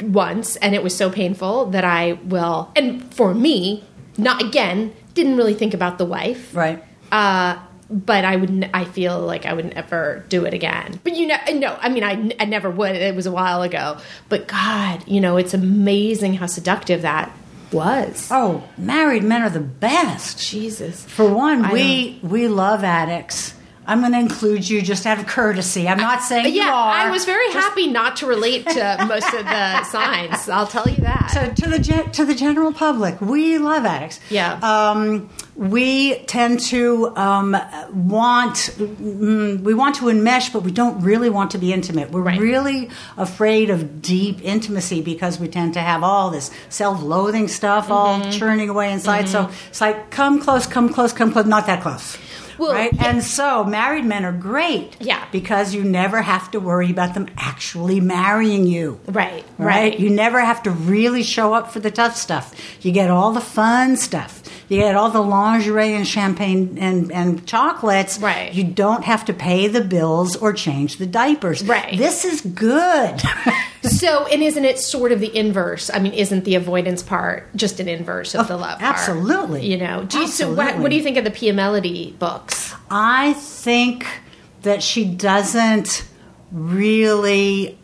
once, and it was so painful that I will. And for me, not again, didn't really think about the wife, right uh, but I would I feel like I would never do it again. But you know, no. I mean, I, I never would. It was a while ago. But God, you know, it's amazing how seductive that was. oh married men are the best Jesus. For one, I we we love addicts. I'm going to include you just out of courtesy. I'm not saying you Yeah, are. I was very happy not to relate to most of the signs. I'll tell you that. to, to the to the general public. We love addicts. Yeah. Um, we tend to um, want mm, we want to enmesh, but we don't really want to be intimate. We're Right. really afraid of deep intimacy because we tend to have all this self-loathing stuff all Mm-hmm. churning away inside. So it's like come close, come close, come close, not that close. Well, right? yeah. And so married men are great. Yeah. Because you never have to worry about them actually marrying you. Right, Right? right. You never have to really show up for the tough stuff. You get all the fun stuff. You get all the lingerie and champagne and, and chocolates. Right. You don't have to pay the bills or change the diapers. Right. This is good. So, and isn't it sort of the inverse? I mean, isn't the avoidance part just an inverse of the oh, love part? Oh, absolutely. You know, do you, so what, Absolutely. what do you think of the Pia Mellody books? I think that she doesn't really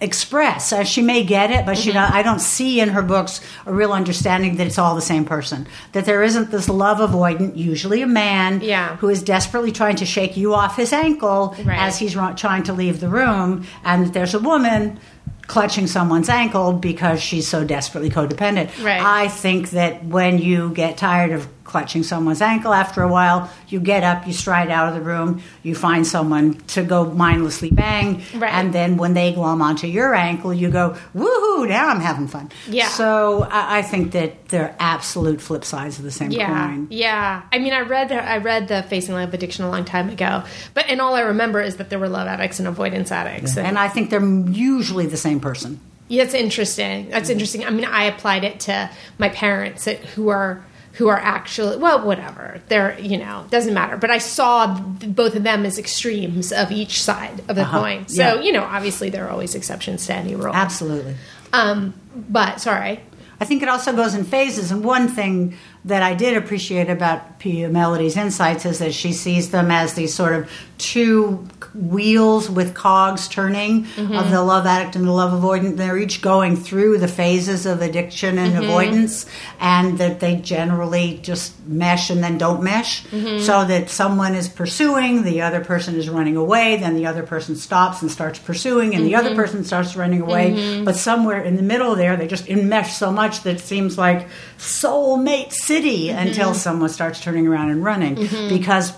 express. Uh, she may get it, but she Mm-hmm. don't, I don't see in her books a real understanding that it's all the same person. That there isn't this love avoidant, usually a man, Yeah. who is desperately trying to shake you off his ankle Right. as he's trying to leave the room, and that there's a woman clutching someone's ankle because she's so desperately codependent. Right. I think that when you get tired of clutching someone's ankle after a while, you get up, you stride out of the room, you find someone to go mindlessly bang, Right. and then when they glom onto your ankle, you go, woohoo, now I'm having fun. Yeah. So I, I think that they're absolute flip sides of the same Yeah, coin. yeah. I mean, I read I read the Facing Love Addiction a long time ago, but and all I remember is that there were love addicts and avoidance addicts. And I think they're usually the same person. Yeah, that's interesting. That's mm-hmm. interesting. I mean, I applied it to my parents who are who are actually well, whatever. They're you know doesn't matter. But I saw th- both of them as extremes of each side of the Uh-huh. coin. So Yeah. you know, obviously there are always exceptions to any rule. Absolutely. Um, but sorry. I think it also goes in phases. And one thing that I did appreciate about Mellody's insights is that she sees them as these sort of two wheels with cogs turning of mm-hmm. the love addict and the love avoidant. They're each going through the phases of addiction and mm-hmm. avoidance, and that they generally just mesh and then don't mesh. Mm-hmm. So that someone is pursuing, the other person is running away, then the other person stops and starts pursuing, and the other person starts running away. But somewhere in the middle there, they just enmesh so much that it seems like soulmate city until someone starts turning around and running. Because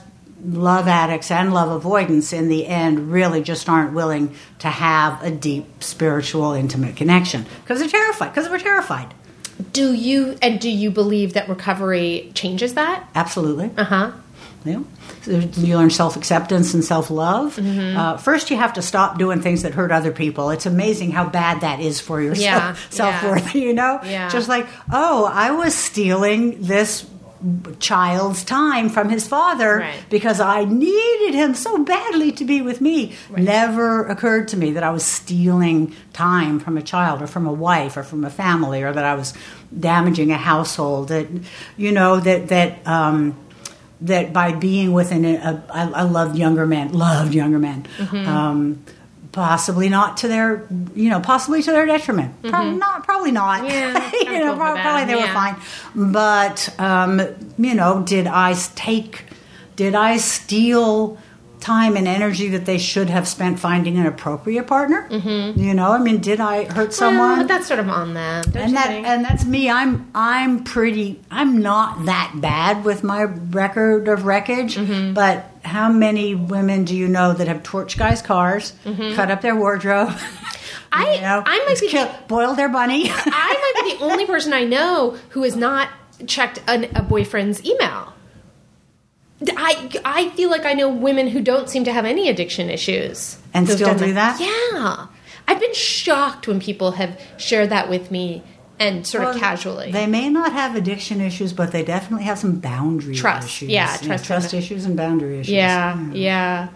love addicts and love avoidance in the end really just aren't willing to have a deep spiritual intimate connection. Because they're terrified because we're terrified. Do you and do you believe that recovery changes that? absolutely. Uh Yeah. You learn self acceptance and self love. Mm-hmm. Uh, first, you have to stop doing things that hurt other people. It's amazing how bad that is for your Yeah, self worth. You know, Yeah. just like oh, I was stealing this child's time from his father Right. because I needed him so badly to be with me. Never occurred to me that I was stealing time from a child or from a wife or from a family or that I was damaging a household. That you know that that. Um, that by being within a, a I, I loved younger men, loved younger men, um, possibly not to their, you know, possibly to their detriment. Probably not, probably not. Yeah, you know, cool probably them, they were fine. But um, you know, did I take? Did I steal? Time and energy that they should have spent finding an appropriate partner. Mm-hmm. You know, I mean, did I hurt someone? Well, but that's sort of on them. don't and you that think? and that's me. I'm I'm pretty. I'm not that bad with my record of wreckage. Mm-hmm. But how many women do you know that have torched guys' cars, cut up their wardrobe? Mm-hmm. I- you know, I might be- kill, boiled their bunny. I might be the only person I know who has not checked an, a boyfriend's email. I, I feel like I know women who don't seem to have any addiction issues. And still do that? Yeah. I've been shocked when people have shared that with me and sort of casually. They may not have addiction issues, but they definitely have some boundary Trust. issues. Yeah, trust trust and- issues and boundary issues. yeah, yeah.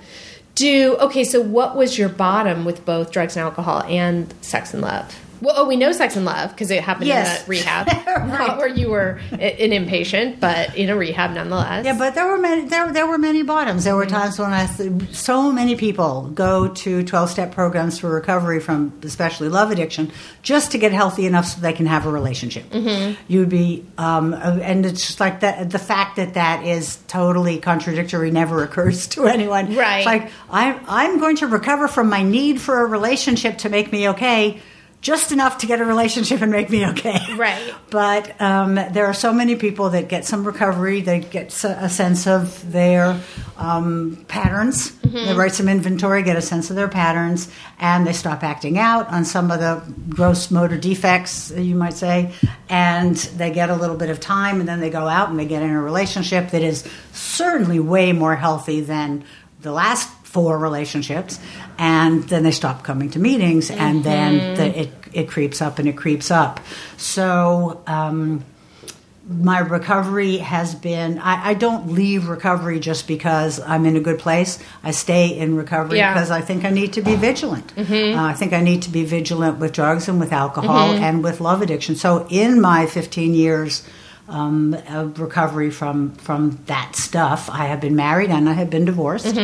Do okay. So, what was your bottom with both drugs and alcohol and sex and love? Well, oh, we know sex and love because it happened Yes. in a rehab, Right. not where you were an inpatient, but in a rehab nonetheless. Yeah, but there were many. There, there were many bottoms. There were times when I, th- so many people go to twelve-step programs for recovery from, especially love addiction, just to get healthy enough so they can have a relationship. Mm-hmm. You'd be, um, and it's just like that. The fact that that is totally contradictory never occurs to anyone. Right. It's like I'm, I'm going to recover from my need for a relationship to make me okay. Just enough to get a relationship and make me okay. Right. But um, there are so many people that get some recovery, they get a sense of their um, patterns, they write some inventory, get a sense of their patterns, and they stop acting out on some of the gross motor defects, you might say, and they get a little bit of time, and then they go out and they get in a relationship that is certainly way more healthy than the last four relationships and then they stop coming to meetings and then the, it, it creeps up and it creeps up. So um, my recovery has been I, I don't leave recovery just because i'm in a good place. I stay in recovery Yeah. because i think i need to be vigilant. Uh, i think i need to be vigilant with drugs and with alcohol and with love addiction. So in my 15 years um, of recovery from from that stuff. I have been married and I have been divorced.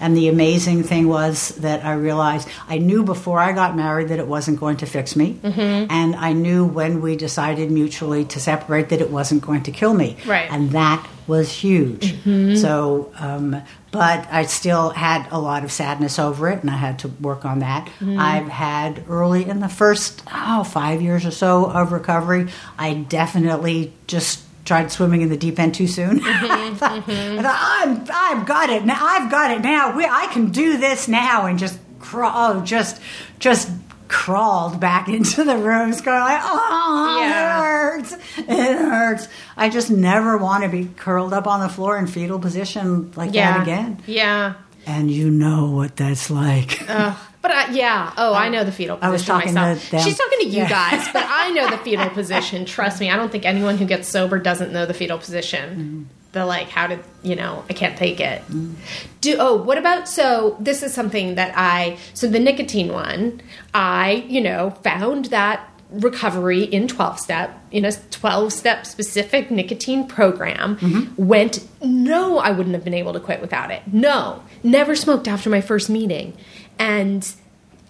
And the amazing thing was that I realized I knew before I got married that it wasn't going to fix me, and I knew when we decided mutually to separate that it wasn't going to kill me. Right. And that was huge. So, um, but I still had a lot of sadness over it, and I had to work on that. Mm-hmm. I've had early in the first oh five years or so of recovery, I definitely just tried swimming in the deep end too soon. Mm-hmm, I thought, mm-hmm. I thought, I'm I've got it now. I've got it now. We, I can do this now, and just crawl, oh, just just crawled back into the rooms going like oh Yeah. it hurts it hurts i just never want to be curled up on the floor in fetal position like Yeah. that again Yeah. and you know what that's like But I, yeah, oh, I know the fetal position I was talking myself. to them. She's talking to you Yeah. guys, but I know the fetal position. Trust me, I don't think anyone who gets sober doesn't know the fetal position. Mm-hmm. The like, how did you know? I can't take it. Do oh, what about? So this is something that I so the nicotine one. I you know found that recovery in 12 step in a 12 step specific nicotine program Mm-hmm. went no i wouldn't have been able to quit without it no never smoked after my first meeting and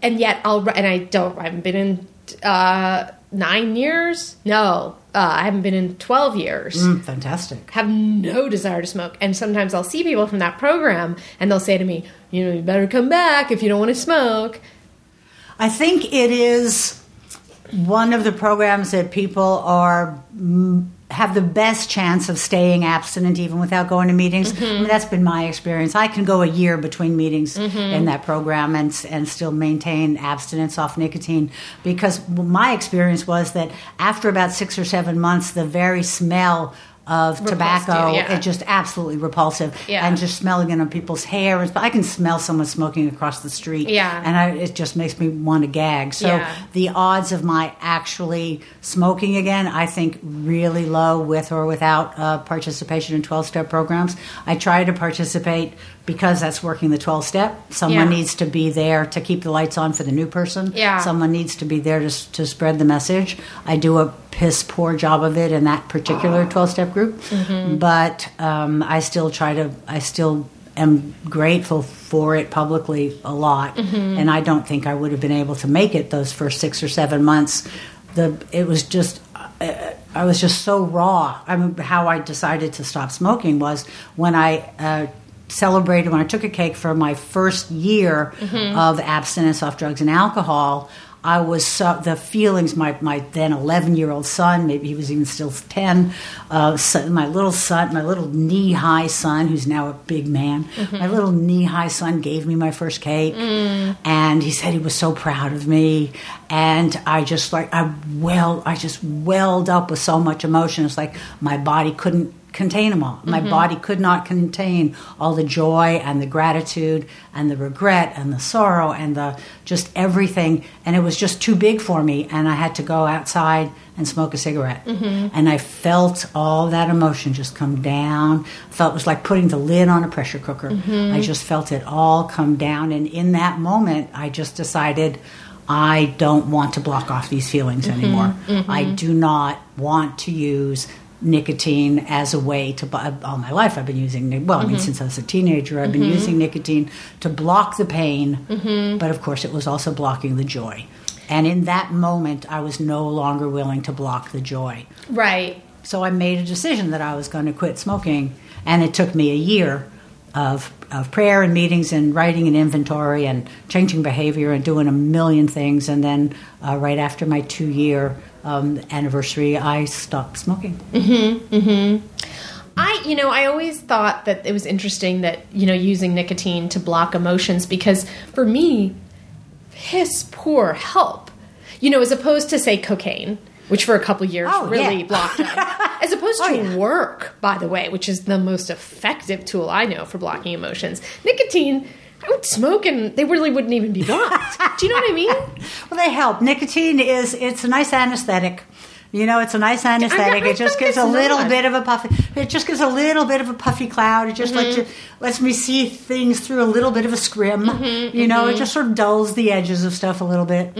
and yet i'll and i don't i haven't been in uh nine years no uh, i haven't been in 12 years Mm, fantastic have no desire to smoke. And sometimes I'll see people from that program and they'll say to me, you know, you better come back if you don't want to smoke. I think it is one of the programs that people are mm, have the best chance of staying abstinent even without going to meetings. I mean, that's been my experience. I can go a year between meetings in that program and and still maintain abstinence off nicotine because my experience was that after about 6 or 7 months the very smell of tobacco yeah. it just absolutely repulsive Yeah. and just smelling it on people's hair and I can smell someone smoking across the street Yeah. and I, it just makes me want to gag. So Yeah. the odds of my actually smoking again, I think, really low with or without uh, participation in twelve step programs. I try to participate because that's working the twelve step. Someone Yeah. needs to be there to keep the lights on for the new person. Yeah. Someone needs to be there to to spread the message. I do a piss poor job of it in that particular twelve step group, but um, I still try to. I still am grateful for it publicly a lot, and I don't think I would have been able to make it those first six or seven months. The it was just. Uh, I was just so raw. I mean, how I decided to stop smoking was when I uh, celebrated when I took a cake for my first year mm-hmm. of abstinence off drugs and alcohol. I was so, the feelings. My my then eleven year old son, maybe he was even still ten. Uh, son, my little son, my little knee high son, who's now a big man. Mm-hmm. My little knee high son gave me my first cake, mm. and he said he was so proud of me. And I just like I well, I just welled up with so much emotion. It's like my body couldn't contain them all. My mm-hmm. body could not contain all the joy and the gratitude and the regret and the sorrow and the just everything. And it was just too big for me. And I had to go outside and smoke a cigarette. Mm-hmm. And I felt all that emotion just come down. I felt it was like putting the lid on a pressure cooker. Mm-hmm. I just felt it all come down. And in that moment, I just decided. I don't want to block off these feelings anymore. I do not want to use nicotine as a way to all my life I've been using well I mean mm-hmm. since I was a teenager I've been mm-hmm. using nicotine to block the pain mm-hmm. but of course it was also blocking the joy. And in that moment I was no longer willing to block the joy. Right. so I made a decision that I was going to quit smoking, and it took me a year of of prayer and meetings and writing an inventory and changing behavior and doing a million things. And then uh, right after my two year um, anniversary, I stopped smoking. Mm hmm. I, you know, I always thought that it was interesting that, you know, using nicotine to block emotions because for me, piss poor help. You know, as opposed to, say, cocaine, which for a couple years Oh, really yeah. blocked them. As opposed Oh, to yeah. work, by the way, which is the most effective tool I know for blocking emotions. Nicotine, I would smoke and they really wouldn't even be blocked. Do you know what I mean? Well, they help. Nicotine is it's a nice anesthetic. You know, it's a nice anesthetic. It just gives a little not. bit of a puffy. It just gives a little bit of a puffy cloud. It just lets you lets me see things through a little bit of a scrim. you know, it just sort of dulls the edges of stuff a little bit.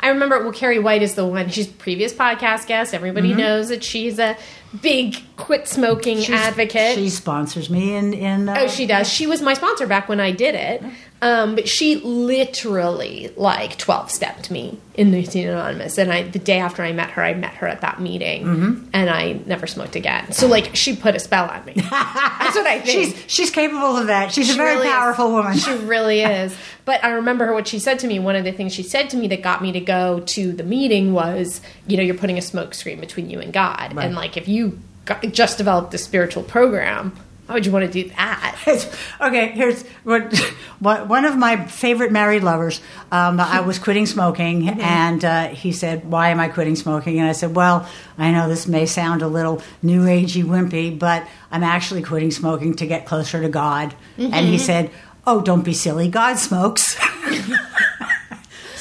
I remember, well, Carrie White is the one. She's previous podcast guest. Everybody Mm-hmm. knows that she's a big quit smoking She's- advocate. She sponsors me in in. Uh, Oh, she does. She was my sponsor back when I did it. Um, but she literally like twelve stepped me in Nicotine Anonymous, and I the day after I met her, I met her at that meeting, Mm-hmm. and I never smoked again. So like she put a spell on me. That's what I think. She's she's capable of that. She's a very really is. powerful woman. She really is. But I remember what she said to me. One of the things she said to me that got me to go to the meeting was, you know, you're putting a smoke screen between you and God, and like if you got, just developed a spiritual program, why would you want to do that? It's- okay, here's what, what one of my favorite married lovers. Um, I was quitting smoking, and uh, he said, "Why am I quitting smoking?" And I said, "Well, I know this may sound a little new agey, wimpy, but I'm actually quitting smoking to get closer to God." And he said, "Oh, don't be silly. God smokes."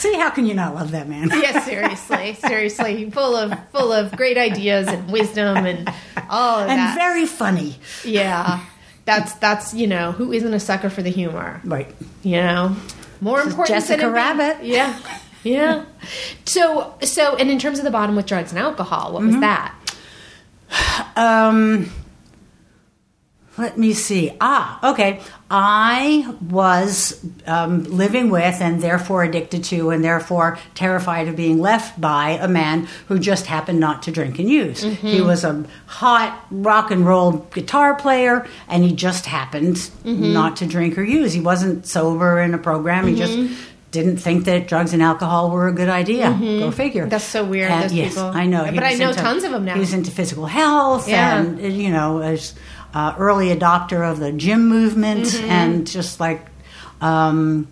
See, how can you not love that man? yeah, seriously, seriously, full of full of great ideas and wisdom and all of And that. very funny. yeah, that's that's you know who isn't a sucker for the humor. Right. you know more is important Jessica than it being- Rabbit. yeah yeah so so and in terms of the bottom with drugs and alcohol what was that Um, let me see. Ah, okay. I was um, living with and therefore addicted to and therefore terrified of being left by a man who just happened not to drink and use. He was a hot rock and roll guitar player and he just happened not to drink or use. He wasn't sober in a program. He just didn't think that drugs and alcohol were a good idea. Go figure. That's so weird, And- yes, people. I know. But I know tons of them now. He was into physical health Yeah. and you know, as uh, early adopter of the gym movement, Mm-hmm. and just like, um,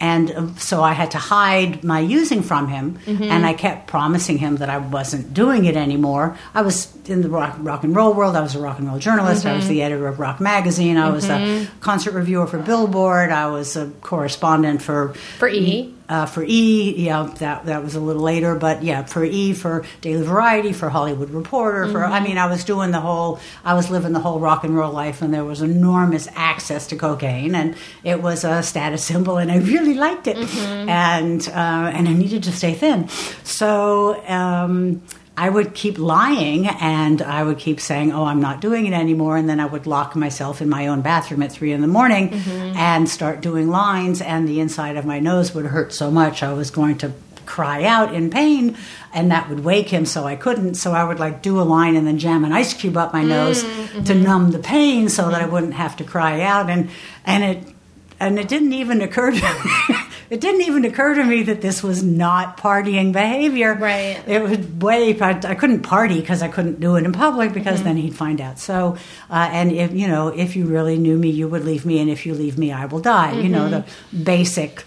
and so I had to hide my using from him, Mm-hmm. and I kept promising him that I wasn't doing it anymore. I was in the rock, rock and roll world. I was a rock and roll journalist. I was Mm-hmm. the editor of Rock Magazine. I was a concert reviewer for Billboard. I was a correspondent for For E? Uh, for E, yeah, that that was a little later, but yeah, for E, for Daily Variety, for Hollywood Reporter, for I mean, I was doing the whole, I was living the whole rock and roll life, and there was enormous access to cocaine, and it was a status symbol, and I really liked it, and uh, and I needed to stay thin, so. Um, I would keep lying and I would keep saying, Oh, I'm not doing it anymore. And then I would lock myself in my own bathroom at three in the morning mm-hmm. and start doing lines. And the inside of my nose would hurt so much I was going to cry out in pain and that would wake him so I couldn't. So I would like do a line and then jam an ice cube up my mm, nose mm-hmm. to numb the pain so that I mm. wouldn't have to cry out. And, and it, and it didn't even occur to me. It didn't even occur to me that this was not partying behavior. Right. It was way. I, I couldn't party because I couldn't do it in public because then he'd find out. So, uh, and if you know, if you really knew me, you would leave me, and if you leave me, I will die. You know, the basic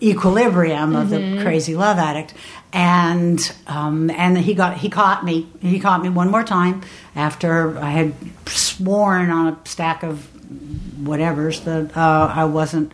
equilibrium of the crazy love addict. And um, and he got he caught me. He caught me one more time after I had sworn on a stack of whatever's that uh, I wasn't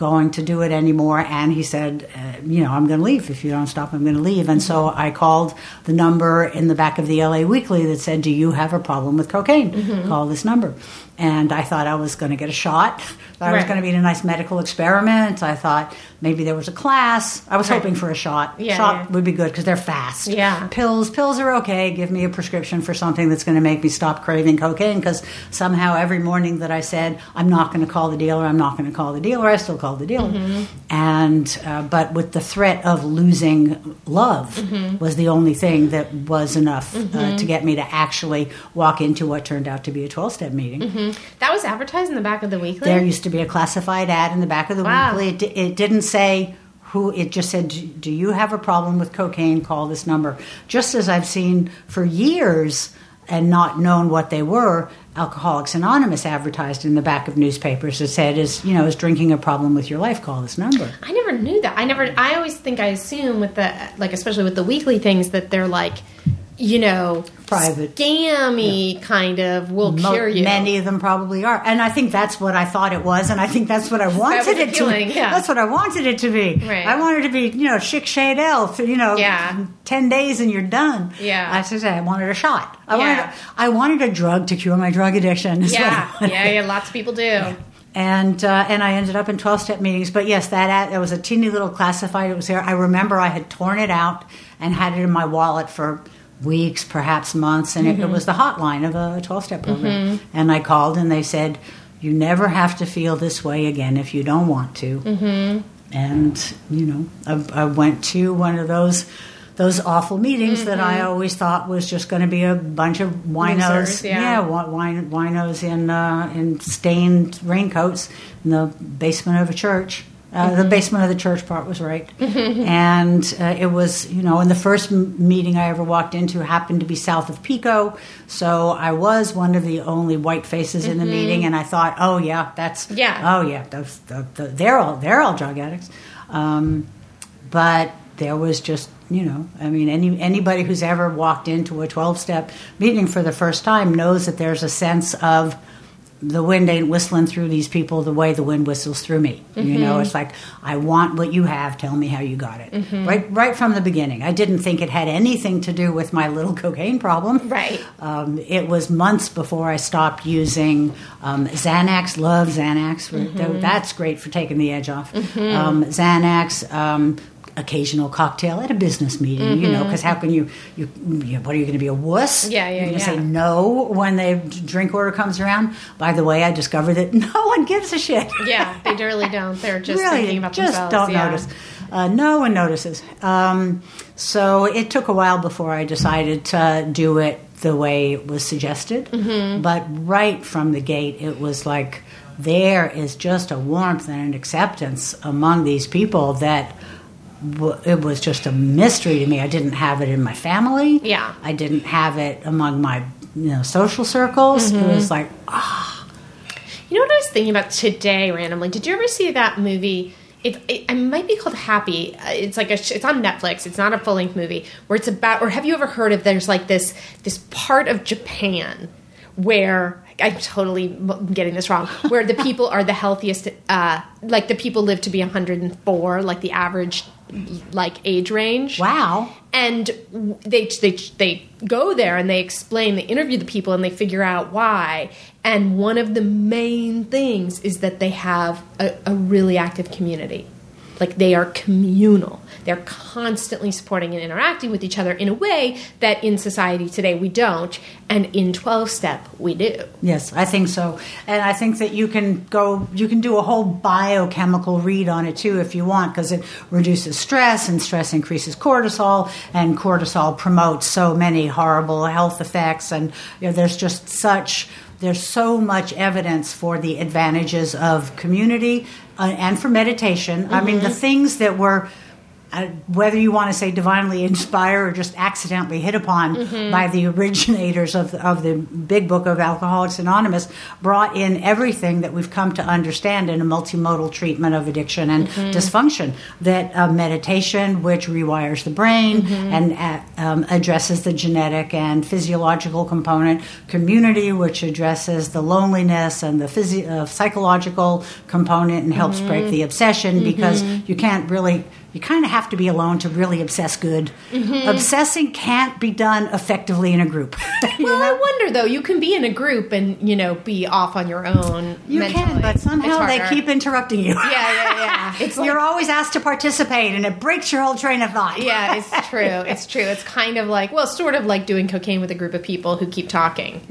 going to do it anymore. And he said, uh, you know, I'm going to leave. If you don't stop, I'm going to leave. And so I called the number in the back of the LA Weekly that said, Do you have a problem with cocaine? Call this number. And I thought I was going to get a shot. I was going to be in a nice medical experiment. I thought maybe there was a class. I was hoping for a shot. Yeah, shot yeah. would be good because they're fast. Yeah. Pills, pills are okay. Give me a prescription for something that's going to make me stop craving cocaine because somehow every morning that I said I'm not going to call the dealer, I'm not going to call the dealer, I still called the dealer. And uh, but with the threat of losing love was the only thing that was enough uh, to get me to actually walk into what turned out to be a 12-step meeting. That was advertised in the back of the weekly There used to be a classified ad in the back of the Wow. weekly. It, it didn't say who. It just said, "Do- "Do you have a problem with cocaine? Call this number." Just as I've seen for years and not known what they were. Alcoholics Anonymous advertised in the back of newspapers that said, "Is you know is drinking a problem with your life? Call this number." I never knew that. I never. I always think I assume with the like, especially with the weekly things, that they're like, you know, Private. scammy kind of will Mo- cure you. Many of them probably are, and I think that's what I thought it was, and I think that's what I wanted it appealing, to. yeah. That's what I wanted it to be. Right. I wanted to be, you know, Schick Shadel. You know, Yeah. ten days and you're done. Yeah. I said I wanted a shot. I Yeah. wanted, I wanted a drug to cure my drug addiction. is what I yeah, yeah, yeah. Lots of people do. and uh, and I ended up in twelve step meetings. But yes, that ad, it was a teeny little classified. It was there. I remember I had torn it out and had it in my wallet for weeks, perhaps months, and it, it was the hotline of a twelve step program. And I called, and they said, "You never have to feel this way again if you don't want to." Mm-hmm. And you know, I, I went to one of those. Those awful meetings that I always thought was just going to be a bunch of winos, Losers, yeah. wi- wine, winos in uh, in stained raincoats in the basement of a church. Uh, The basement of the church part was right, and uh, it was you know. And the first m- meeting I ever walked into happened to be south of Pico, so I was one of the only white faces in the meeting, and I thought, oh yeah, that's Yeah. oh yeah, those, the, the, they're all they're all drug addicts. Um, but there was just you know i mean any anybody who's ever walked into a 12 step meeting for the first time knows that there's a sense of the wind ain't whistling through these people the way the wind whistles through me you know it's like i want what you have tell me how you got it right right from the beginning i didn't think it had anything to do with my little cocaine problem Right. um, it was months before I stopped using um, Xanax. Love Xanax. Mm-hmm. That's great for taking the edge off. Um, Xanax. Occasional cocktail at a business meeting, you know, because how can you, you, you, what are you going to be a wuss? Mm-hmm. Yeah, yeah, You're going to yeah. say no when the drink order comes around. By the way, I discovered that no one gives a shit. Yeah, they really don't. They're just really, thinking about just themselves. don't yeah. notice. Uh, no one notices. Um, so it took a while before I decided to do it the way it was suggested. Mm-hmm. But right from the gate, it was like there is just a warmth and an acceptance among these people that it was just a mystery to me. I didn't have it in my family. Yeah. I didn't have it among my you know social circles. Mm-hmm. It was like ah You know what I was thinking about today randomly? Did you ever see that movie? It, it, it might be called Happy. Uh, It's like a, it's on Netflix. It's not a full length movie where it's about. Or have you ever heard of? There's like this this part of Japan where I'm totally getting this wrong. Where the people are the healthiest. Uh, like the people live to be 104, like the average like age range wow. and they they they go there and they explain they interview the people and they figure out why and one of the main things is that they have a, a really active community like they are communal they're constantly supporting and interacting with each other in a way that in society today we don't and in 12 step we do Yes, I think so. And I think that you can go, you can do a whole biochemical read on it too if you want, because it reduces stress, and stress increases cortisol, and cortisol promotes so many horrible health effects. And you know, there's just such, there's so much evidence for the advantages of community uh, and for meditation. I mean, the things that were uh, whether you want to say divinely inspired or just accidentally hit upon by the originators of the, of the big book of Alcoholics Anonymous, brought in everything that we've come to understand in a multimodal treatment of addiction and dysfunction. That uh, meditation, which rewires the brain and uh, um, addresses the genetic and physiological component, community, which addresses the loneliness and the physi- uh, psychological component and helps break the obsession because you can't really you kind of have to be alone to really obsess good. Mm-hmm. Obsessing can't be done effectively in a group. Well i wonder though you can be in a group and you know be off on your own You mentally. can, but somehow they keep interrupting you. yeah yeah yeah it's like You're always asked to participate, and it breaks your whole train of thought. Yeah, it's true. It's true. It's kind of like, well, sort of like doing cocaine with a group of people who keep talking.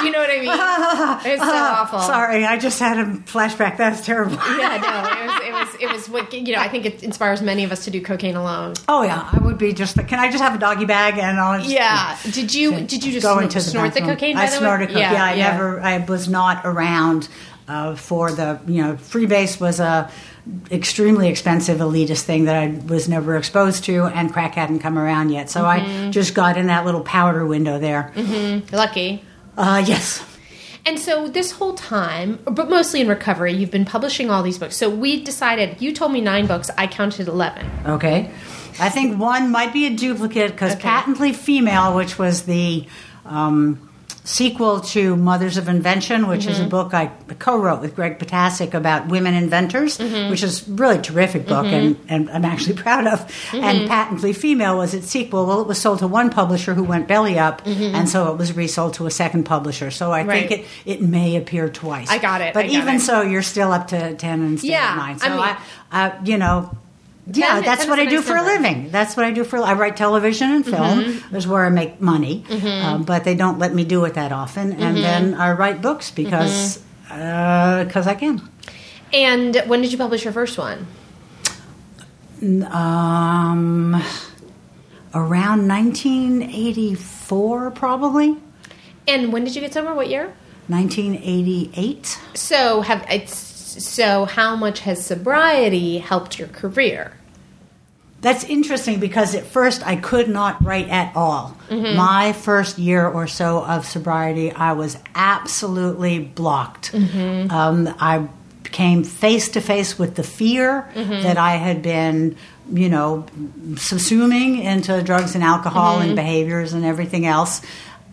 Do you know what I mean? It's so awful. Sorry, I just had a flashback. That's terrible. Yeah, no, it was, it was, it was what you know. I think it inspires many of us to do cocaine alone. Oh yeah, I would be just. like, Can I just have a doggy bag and I'll just Yeah. Did you? Did you just go snort, into the snort the cocaine? I snorted cocaine. Yeah, I never. I was not around uh, for the. You know, freebase was a extremely expensive elitist thing that I was never exposed to, and crack hadn't come around yet. So Mm-hmm. I just got in that little powder window there. Mhm. Lucky. Uh, yes. And so this whole time, but mostly in recovery, you've been publishing all these books. So we decided. You told me nine books. I counted eleven. Okay. I think one might be a duplicate because Patently Female, which was the um, sequel to Mothers of Invention, which is a mm-hmm. book I co-wrote with Greg Ptacek about women inventors, mm-hmm. which is a really terrific book mm-hmm. and, and I'm actually proud of. And Patently Female was its sequel. Well, it was sold to one publisher who went belly up, and so it was resold to a second publisher. So I Right. think it, it may appear twice. I got it, But got even it. so, you're still up to 10 instead Yeah, of 9. So I mean- I, I, you know, yeah, 10 that's what I do for a living. That's what I do for. I write television and film. Mm-hmm. Is where I make money, um, but they don't let me do it that often. And Mm-hmm. then I write books because because I can. And when did you publish your first one? Um, around 1984, probably And when did you get sober? What year? 1988. So have it's so how much has sobriety helped your career? That's interesting because at first I could not write at all. Mm-hmm. My first year or so of sobriety, I was absolutely blocked. Mm-hmm. Um, I came face to face with the fear Mm-hmm. that I had been, you know, subsuming into drugs and alcohol Mm-hmm. and behaviors and everything else.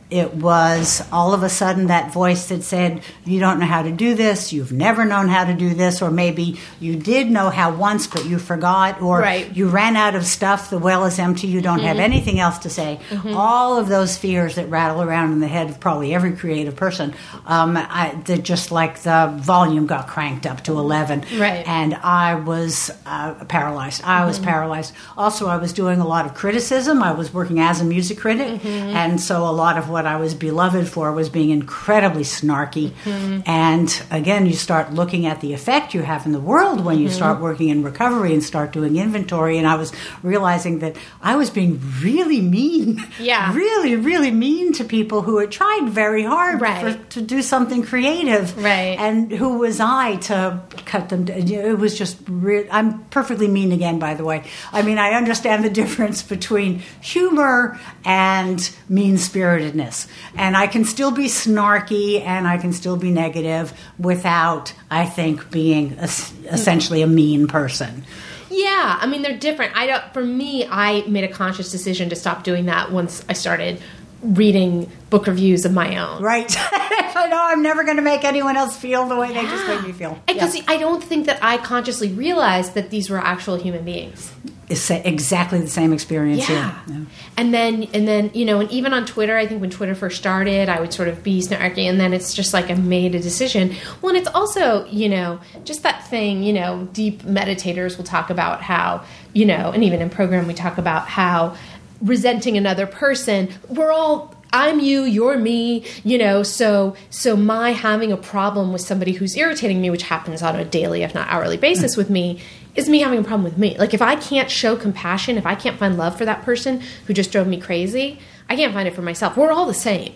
It was all of a sudden that voice that said, You don't know how to do this, you've never known how to do this, or maybe you did know how once, but you forgot, or Right. you ran out of stuff, the well is empty, you don't have anything else to say. All of those fears that rattle around in the head of probably every creative person, um, I, that just like the volume got cranked up to 11. Right. And I was uh, paralyzed. I was paralyzed. Also, I was doing a lot of criticism. I was working as a music critic. And so a lot of what I was beloved for was being incredibly snarky. Mm-hmm. And again, you start looking at the effect you have in the world when you mm-hmm. start working in recovery and start doing inventory. And I was realizing that I was being really mean. Yeah. Really, really mean to people who had tried very hard Right. for, to do something creative. Right. And who was I to cut them? down? It was just. Re- I'm perfectly mean again, by the way. I mean, I understand the difference between humor and mean spiritedness, and I can still be snarky and I can still be negative without, I think, being es- essentially a mean person. Yeah, I mean they're different. I don't. For me, I made a conscious decision to stop doing that once I started reading book reviews of my own. Right? I know I'm never going to make anyone else feel the way they just made me feel. Because Yeah. I don't think that I consciously realized that these were actual human beings. Sa- exactly the same experience Yeah. here. And then and then, you know, and even on Twitter, I think when Twitter first started, I would sort of be snarky and then it's just like I made a decision. Well, and it's also, you know, just that thing, you know, deep meditators will talk about how, you know, and even in program we talk about how resenting another person, we're all I'm you, you're me, you know, so so my having a problem with somebody who's irritating me, which happens on a daily, if not hourly basis mm. with me, is me having a problem with me. Like if I can't show compassion, if I can't find love for that person who just drove me crazy, I can't find it for myself. We're all the same.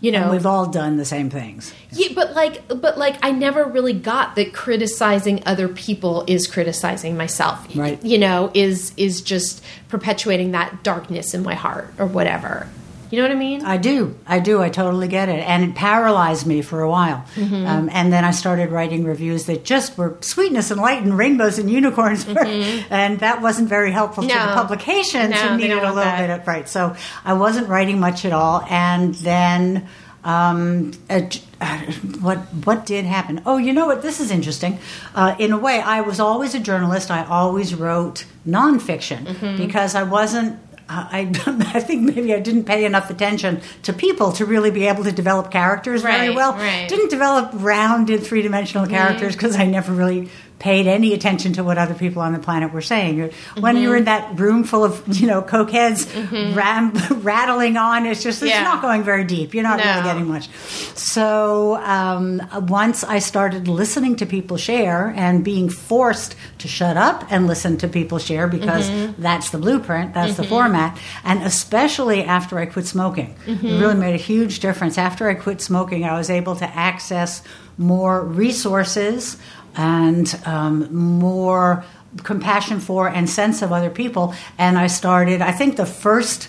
You know, And we've all done the same things. yeah, but like, but like, I never really got that criticizing other people is criticizing myself. Right. You know, is is just perpetuating that darkness in my heart or whatever. You know what I mean? I do. I do. I totally get it. And it paralyzed me for a while. Mm-hmm. Um, and then I started writing reviews that just were sweetness and light and rainbows and unicorns. and that wasn't very helpful to Mm-hmm. The publications No, who needed a little that. bit of, right. So I wasn't writing much at all. And then. Um, uh, what what did happen? Oh, you know what? This is interesting. Uh, in a way, I was always a journalist. I always wrote nonfiction Mm-hmm. because I wasn't. I, I think maybe I didn't pay enough attention to people to really be able to develop characters very well. right. Didn't develop rounded three dimensional characters because I never really paid any attention to what other people on the planet were saying. When Mm-hmm. you're in that room full of you know cokeheads ram- rattling on, it's just it's Yeah. not going very deep. You're not No. really getting much. So um, once I started listening to people share and being forced to shut up and listen to people share because Mm-hmm. that's the blueprint, that's the format, and especially after I quit smoking, Mm-hmm. it really made a huge difference. After I quit smoking, I was able to access more resources and um, more compassion for and sense of other people. And I started, I think the first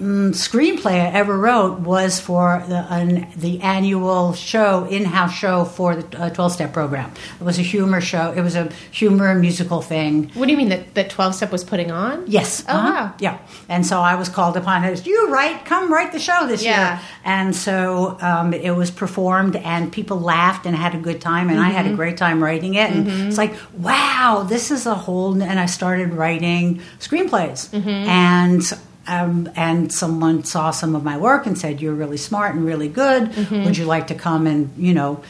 mm, screenplay I ever wrote was for the an, the annual show in-house show for the twelve step program. It was a humor show. It was a humor and musical thing. What do you mean that that twelve step was putting on? Yes. Oh uh-huh. wow. Yeah. And so I was called upon as you write, come write the show this Yeah. year. And so um, it was performed, and people laughed and had a good time, and I had a Mm-hmm. great time writing it. And it's like, wow, this is a whole. And I started writing screenplays, Mm-hmm. and. Um, and someone saw some of my work and said, "You're really smart and really good. Mm-hmm. Would you like to come and you know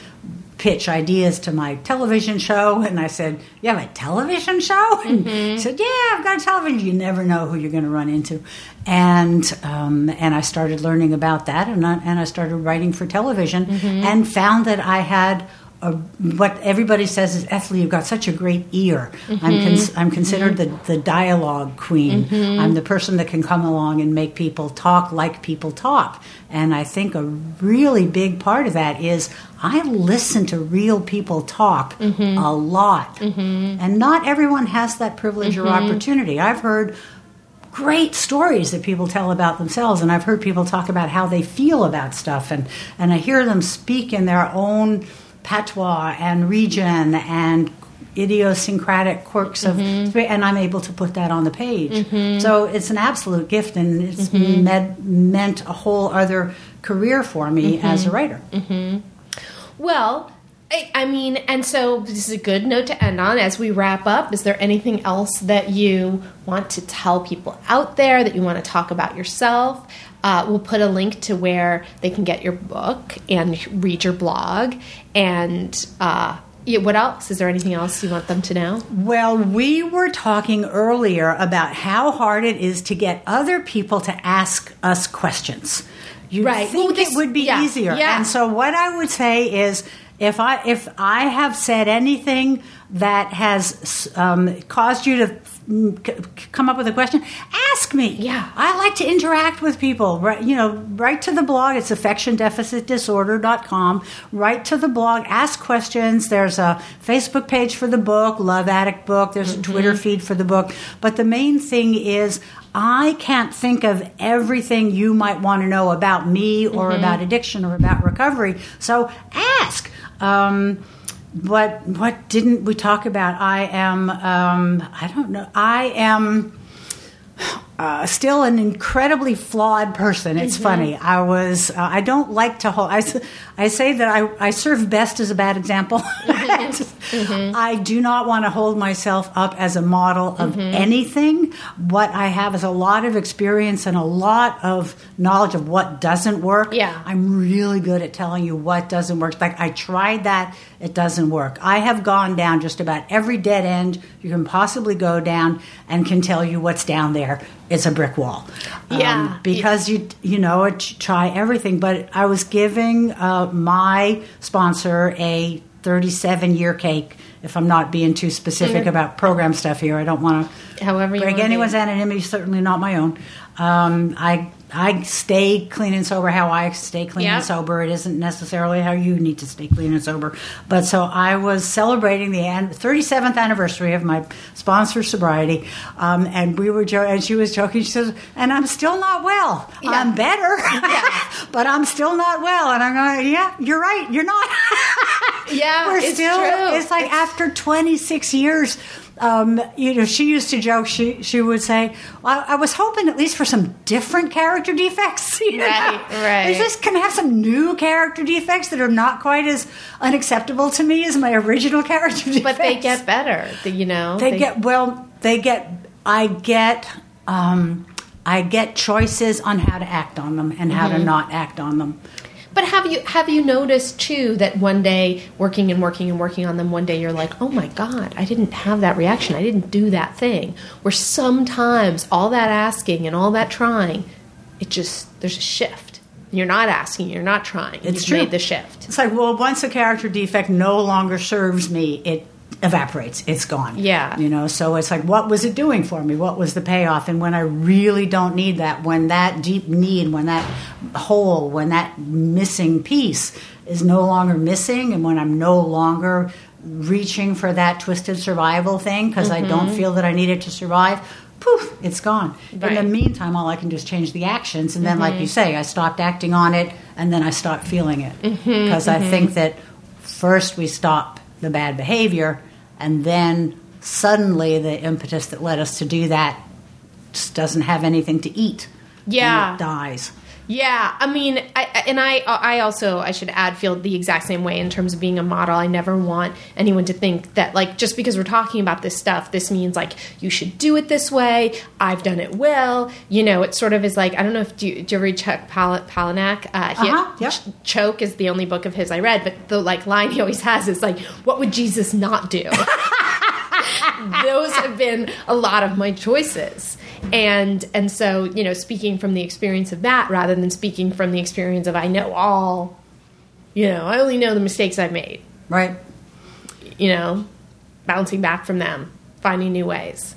pitch ideas to my television show?" And I said, "You have a television show?" And he said, "Yeah, I've got a television. You never know who you're going to run into." And um, and I started learning about that, and I, and I started writing for television, and found that I had. A, what everybody says is, Ethlie, you've got such a great ear. I'm, mm-hmm. cons- I'm considered mm-hmm. the, the dialogue queen. Mm-hmm. I'm the person that can come along and make people talk like people talk. And I think a really big part of that is I listen to real people talk a lot. And not everyone has that privilege or opportunity. I've heard great stories that people tell about themselves and i've heard people talk about how they feel about stuff and, and i hear them speak in their own patois and region and idiosyncratic quirks of mm-hmm. and i'm able to put that on the page. Mm-hmm. So it's an absolute gift and it's mm-hmm. med, meant a whole other career for me as a writer. Well, I, I mean, and so this is a good note to end on as we wrap up. Is there anything else that you want to tell people out there that you want to talk about yourself? Uh, we'll put a link to where they can get your book and read your blog. And uh, yeah, what else? Is there anything else you want them to know? Well, we were talking earlier about how hard it is to get other people to ask us questions. You Right. think Well, this- it would be yeah, easier. yeah. And so what I would say is if I if I have said anything that has um, caused you to come up with a question, ask me. Yeah. I like to interact with people. Right, you know, write to the blog. It's affectiondeficitdisorder.com. Write to the blog. Ask questions. There's a Facebook page for the book, Love Addict Book. There's a Twitter feed for the book. But the main thing is, I can't think of everything you might want to know about me or about addiction or about recovery. So ask. Um, what what didn't we talk about? I am um, I don't know. I am uh, still an incredibly flawed person. It's funny. I was. Uh, I don't like to hold. I, I say that I, I serve best as a bad example. I do not want to hold myself up as a model of anything. What I have is a lot of experience and a lot of knowledge of what doesn't work. Yeah. I'm really good at telling you what doesn't work. Like I tried that, it doesn't work. I have gone down just about every dead end you can possibly go down and can tell you what's down there. It's a brick wall. Um, Yeah. because you you know it, try everything. But I was giving uh, my sponsor a 37 year cake. If I'm not being too specific about program stuff here, I don't want to However you break anyone's be. anonymity. Certainly not my own. Um, I I stay clean and sober how I stay clean Yeah. and sober. It isn't necessarily how you need to stay clean and sober. But so I was celebrating the 37th anniversary of my sponsor sobriety, um, and we were jo- and she was joking. She says, "And I'm still not well. I'm better, but I'm still not well." And I'm going, "Yeah, you're right. You're not." Yeah, we're it's still. true. It's like after 26 years. Um, you know, she used to joke. She she would say, well, "I was hoping at least for some different character defects." You know? Right, right. Is this can I have some new character defects that are not quite as unacceptable to me as my original character defects. But they get better, you know. They, get well. They get. I get. Um, I get choices on how to act on them and how Mm-hmm. to not act on them. But have you have you noticed too that one day working and working and working on them, one day you're like, oh my god, I didn't have that reaction, I didn't do that thing. Where sometimes all that asking and all that trying, it just there's a shift. You're not asking, you're not trying. It's You've true. made the shift. It's like, well, once a character defect no longer serves me, it evaporates. It's gone. Yeah. You know, so it's like, what was it doing for me? What was the payoff? And when I really don't need that, when that deep need, when that hole, when that missing piece is no longer missing, and when I'm no longer reaching for that twisted survival thing because I don't mm-hmm. feel that I need it to survive, poof, it's gone. In the meantime, all I can do is change the actions, and then, like you mm-hmm. say, I stopped acting on it, and then I stopped feeling it mm-hmm, because I think that first we stop the bad behavior, and then suddenly the impetus that led us to do that just doesn't have anything to eat. Yeah. dies. Yeah, I mean, I, and I, I also, I should add, feel the exact same way in terms of being a model. I never want anyone to think that, like, just because we're talking about this stuff, this means like you should do it this way. I've done it well. You know, it sort of is like I don't know if do you, do you read Chuck Pal- Palahniuk? Uh, he Uh-huh, yep. Ch- Choke is the only book of his I read, but the like line he always has is like, "What would Jesus not do?" those have been a lot of my choices and and so you know speaking from the experience of that rather than speaking from the experience of i know all you know i only know the mistakes i've made Right? you know bouncing back from them finding new ways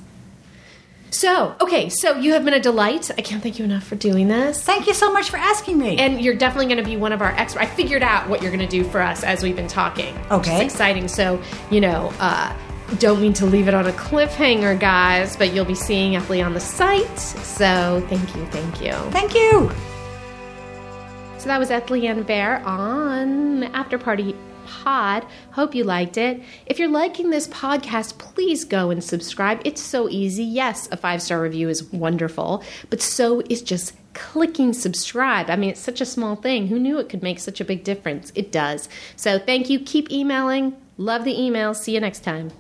so okay so you have been a delight i can't thank you enough for doing this Thank you so much for asking me. and you're definitely going to be one of our experts. I figured out what you're going to do for us as we've been talking. Which Okay. is exciting. So, you know, uh, don't mean to leave it on a cliffhanger, guys, but you'll be seeing Ethlie on the site. So, thank you, thank you. Thank you. So that was Ethlie Ann Vare on After Party Pod. Hope you liked it. If you're liking this podcast, please go and subscribe. It's so easy. Yes, a five star review is wonderful, but so is just clicking subscribe. I mean, it's such a small thing. Who knew it could make such a big difference? It does. So thank you. Keep emailing. Love the emails. See you next time.